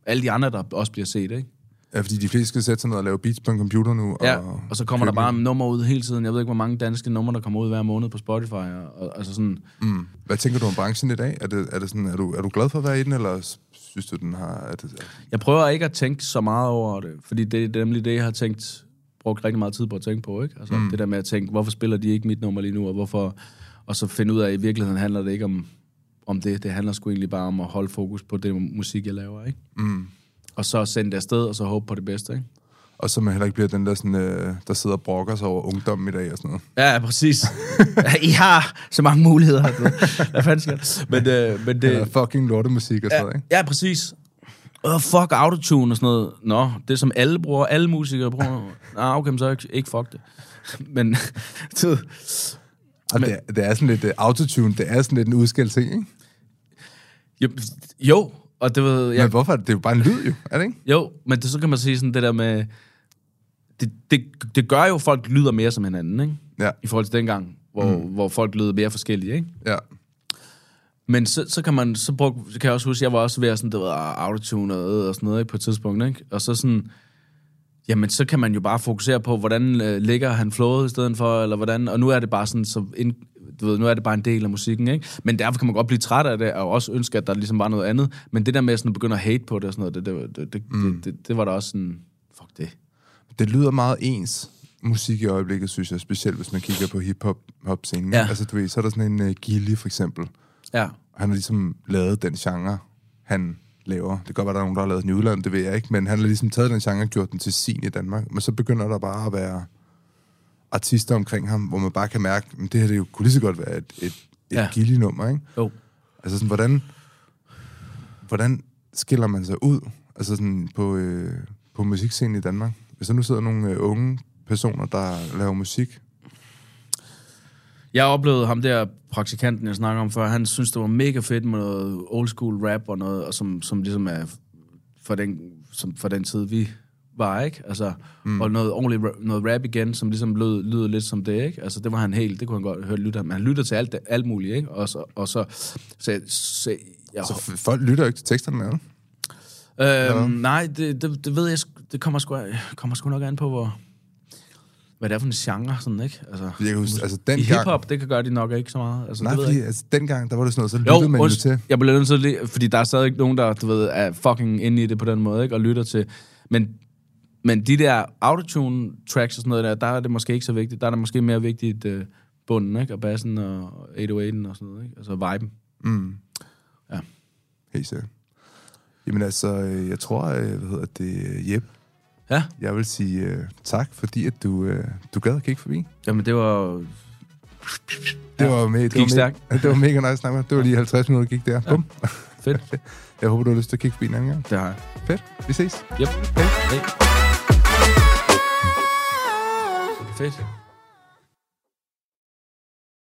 Speaker 2: alle de andre, der også bliver set, ikke?
Speaker 1: ja, fordi de fleste skal sætte sig ned og lave beats på en computer nu.
Speaker 2: Ja,
Speaker 1: og,
Speaker 2: og så kommer der bare nummer ud hele tiden. Jeg ved ikke, hvor mange danske numre, der kommer ud hver måned på Spotify. Og, og, altså sådan,
Speaker 1: Mm. Hvad tænker du om branchen i dag? Er, det, er, det sådan, er, du, er du glad for at være i den, eller synes du, den har... Er det,
Speaker 2: jeg prøver ikke at tænke så meget over det, fordi det, det er nemlig det, jeg har tænkt, brugt rigtig meget tid på at tænke på, ikke? Altså mm. det der med at tænke, hvorfor spiller de ikke mit nummer lige nu, og hvorfor... Og så finde ud af, at i virkeligheden handler det ikke om, om det. Det handler sgu egentlig bare om at holde fokus på det musik, jeg laver, ikke?
Speaker 1: mm.
Speaker 2: og så sende det afsted, og så håbe på det bedste, ikke?
Speaker 1: Og så man heller ikke bliver den der, sådan, øh, der sidder og brokker sig over ungdommen i dag og sådan noget.
Speaker 2: Ja, præcis. I har så mange muligheder. Hvad fanden skal? Men, øh, men det...
Speaker 1: Eller fucking lortemusik og sådan noget, ikke?
Speaker 2: ja, præcis. Oh, fuck autotune og sådan noget. Nå, det som alle bruger, alle musikere bruger. Ah, okay, men så ikke, ikke fuck det. Men, ved,
Speaker 1: Og det, er- det er sådan lidt uh, autotune, det er sådan lidt en udskældt ting, ikke?
Speaker 2: Jo, jo, og det ved jeg,
Speaker 1: Men hvorfor? Det er jo bare en lyd, jo. Er det ikke?
Speaker 2: Jo, men det, så kan man sige sådan det der med... Det, det, det gør jo, at folk lyder mere som hinanden, ikke?
Speaker 1: Ja.
Speaker 2: I forhold til dengang, hvor, mm. hvor folk lyder mere forskellige, ikke?
Speaker 1: Ja.
Speaker 2: Men så, så kan man, så, brug, så kan jeg også huske, jeg var også ved at sådan, det var autotune og, og sådan noget, ikke, på et tidspunkt, ikke? Og så sådan, jamen så kan man jo bare fokusere på, hvordan øh, ligger han flowet i stedet for, eller hvordan, og nu er det bare sådan, så ind, du ved, nu er det bare en del af musikken, ikke? Men derfor kan man godt blive træt af det, og også ønske, at der ligesom var noget andet. Men det der med sådan at begynde at hate på det og sådan noget, det, det, det, det, mm. det, det, det var da også sådan, fuck det.
Speaker 1: Det lyder meget ens musik i øjeblikket, synes jeg, specielt hvis man kigger på hip-hop-scenen.
Speaker 2: Ja.
Speaker 1: Altså, du ved, så er der sådan en uh, Gilly, for eksempel.
Speaker 2: Ja,
Speaker 1: Han har ligesom lavet den genre, han laver. Det kan godt være, der er nogen, der har lavet den i udlandet, det ved jeg ikke, men han har ligesom taget den genre og gjort den til sin i Danmark. Men så begynder der bare at være artister omkring ham, hvor man bare kan mærke, at det her det jo, kunne lige så godt være et, et, et
Speaker 2: Ja.
Speaker 1: Gilly-nummer, ikke?
Speaker 2: jo.
Speaker 1: Altså sådan, hvordan, hvordan skiller man sig ud altså sådan på, øh, på musikscenen i Danmark? Hvis der nu sidder nogle øh, unge personer, der laver musik,
Speaker 2: Jeg oplevede ham der, praktikanten, jeg snakker om før, han synes, det var mega fedt med noget old school rap og noget, og som, som ligesom er for den, som for den tid, vi var, ikke? Altså, mm. og noget ordentligt noget rap igen, som ligesom lød, lyder lidt som det, ikke? Altså, det var han helt, det kunne han godt høre lytte, men han lytter til alt, alt muligt, ikke? Og så, og så, så, så jeg,
Speaker 1: så f- folk lytter ikke til teksterne med, vel?
Speaker 2: Øhm, nej, det, det, det ved jeg, det kommer sgu, kommer sgu nok an på, hvor, hvad det er for en genre, sådan, ikke? Altså,
Speaker 1: Jeg kan huske, altså
Speaker 2: I
Speaker 1: dengang...
Speaker 2: hiphop, det kan gøre de nok ikke så meget. Altså,
Speaker 1: Nej,
Speaker 2: det ved jeg
Speaker 1: fordi
Speaker 2: ikke.
Speaker 1: altså, dengang, der var det sådan noget, så lyttede
Speaker 2: Jo,
Speaker 1: man
Speaker 2: unds-
Speaker 1: til.
Speaker 2: jeg bliver nødt til fordi der er stadig ikke nogen, der du ved, er fucking inde i det på den måde, ikke? og lytter til. Men, men de der autotune tracks og sådan noget der, der er det måske ikke så vigtigt. Der er det måske mere vigtigt uh, bunden, ikke? og bassen og 808'en og sådan noget. Ikke? Altså viben.
Speaker 1: Mm.
Speaker 2: Ja.
Speaker 1: Helt sikkert. Jamen altså, øh, jeg tror, øh, hvad hedder det, Jep,
Speaker 2: Ja,
Speaker 1: jeg vil sige øh, tak, fordi at du, øh, du gad at kigge forbi.
Speaker 2: jamen det var...
Speaker 1: Det
Speaker 2: Ja,
Speaker 1: var, med, det,
Speaker 2: gik
Speaker 1: var
Speaker 2: stærkt.
Speaker 1: mega, det var mega nice snak med. Det var lige 50 minutter, gik der. Bum.
Speaker 2: Fedt.
Speaker 1: Jeg håber, du har lyst til at kigge forbi en anden gang.
Speaker 2: Det har jeg.
Speaker 1: Fedt. Vi ses.
Speaker 2: Yep. Hey. Fedt.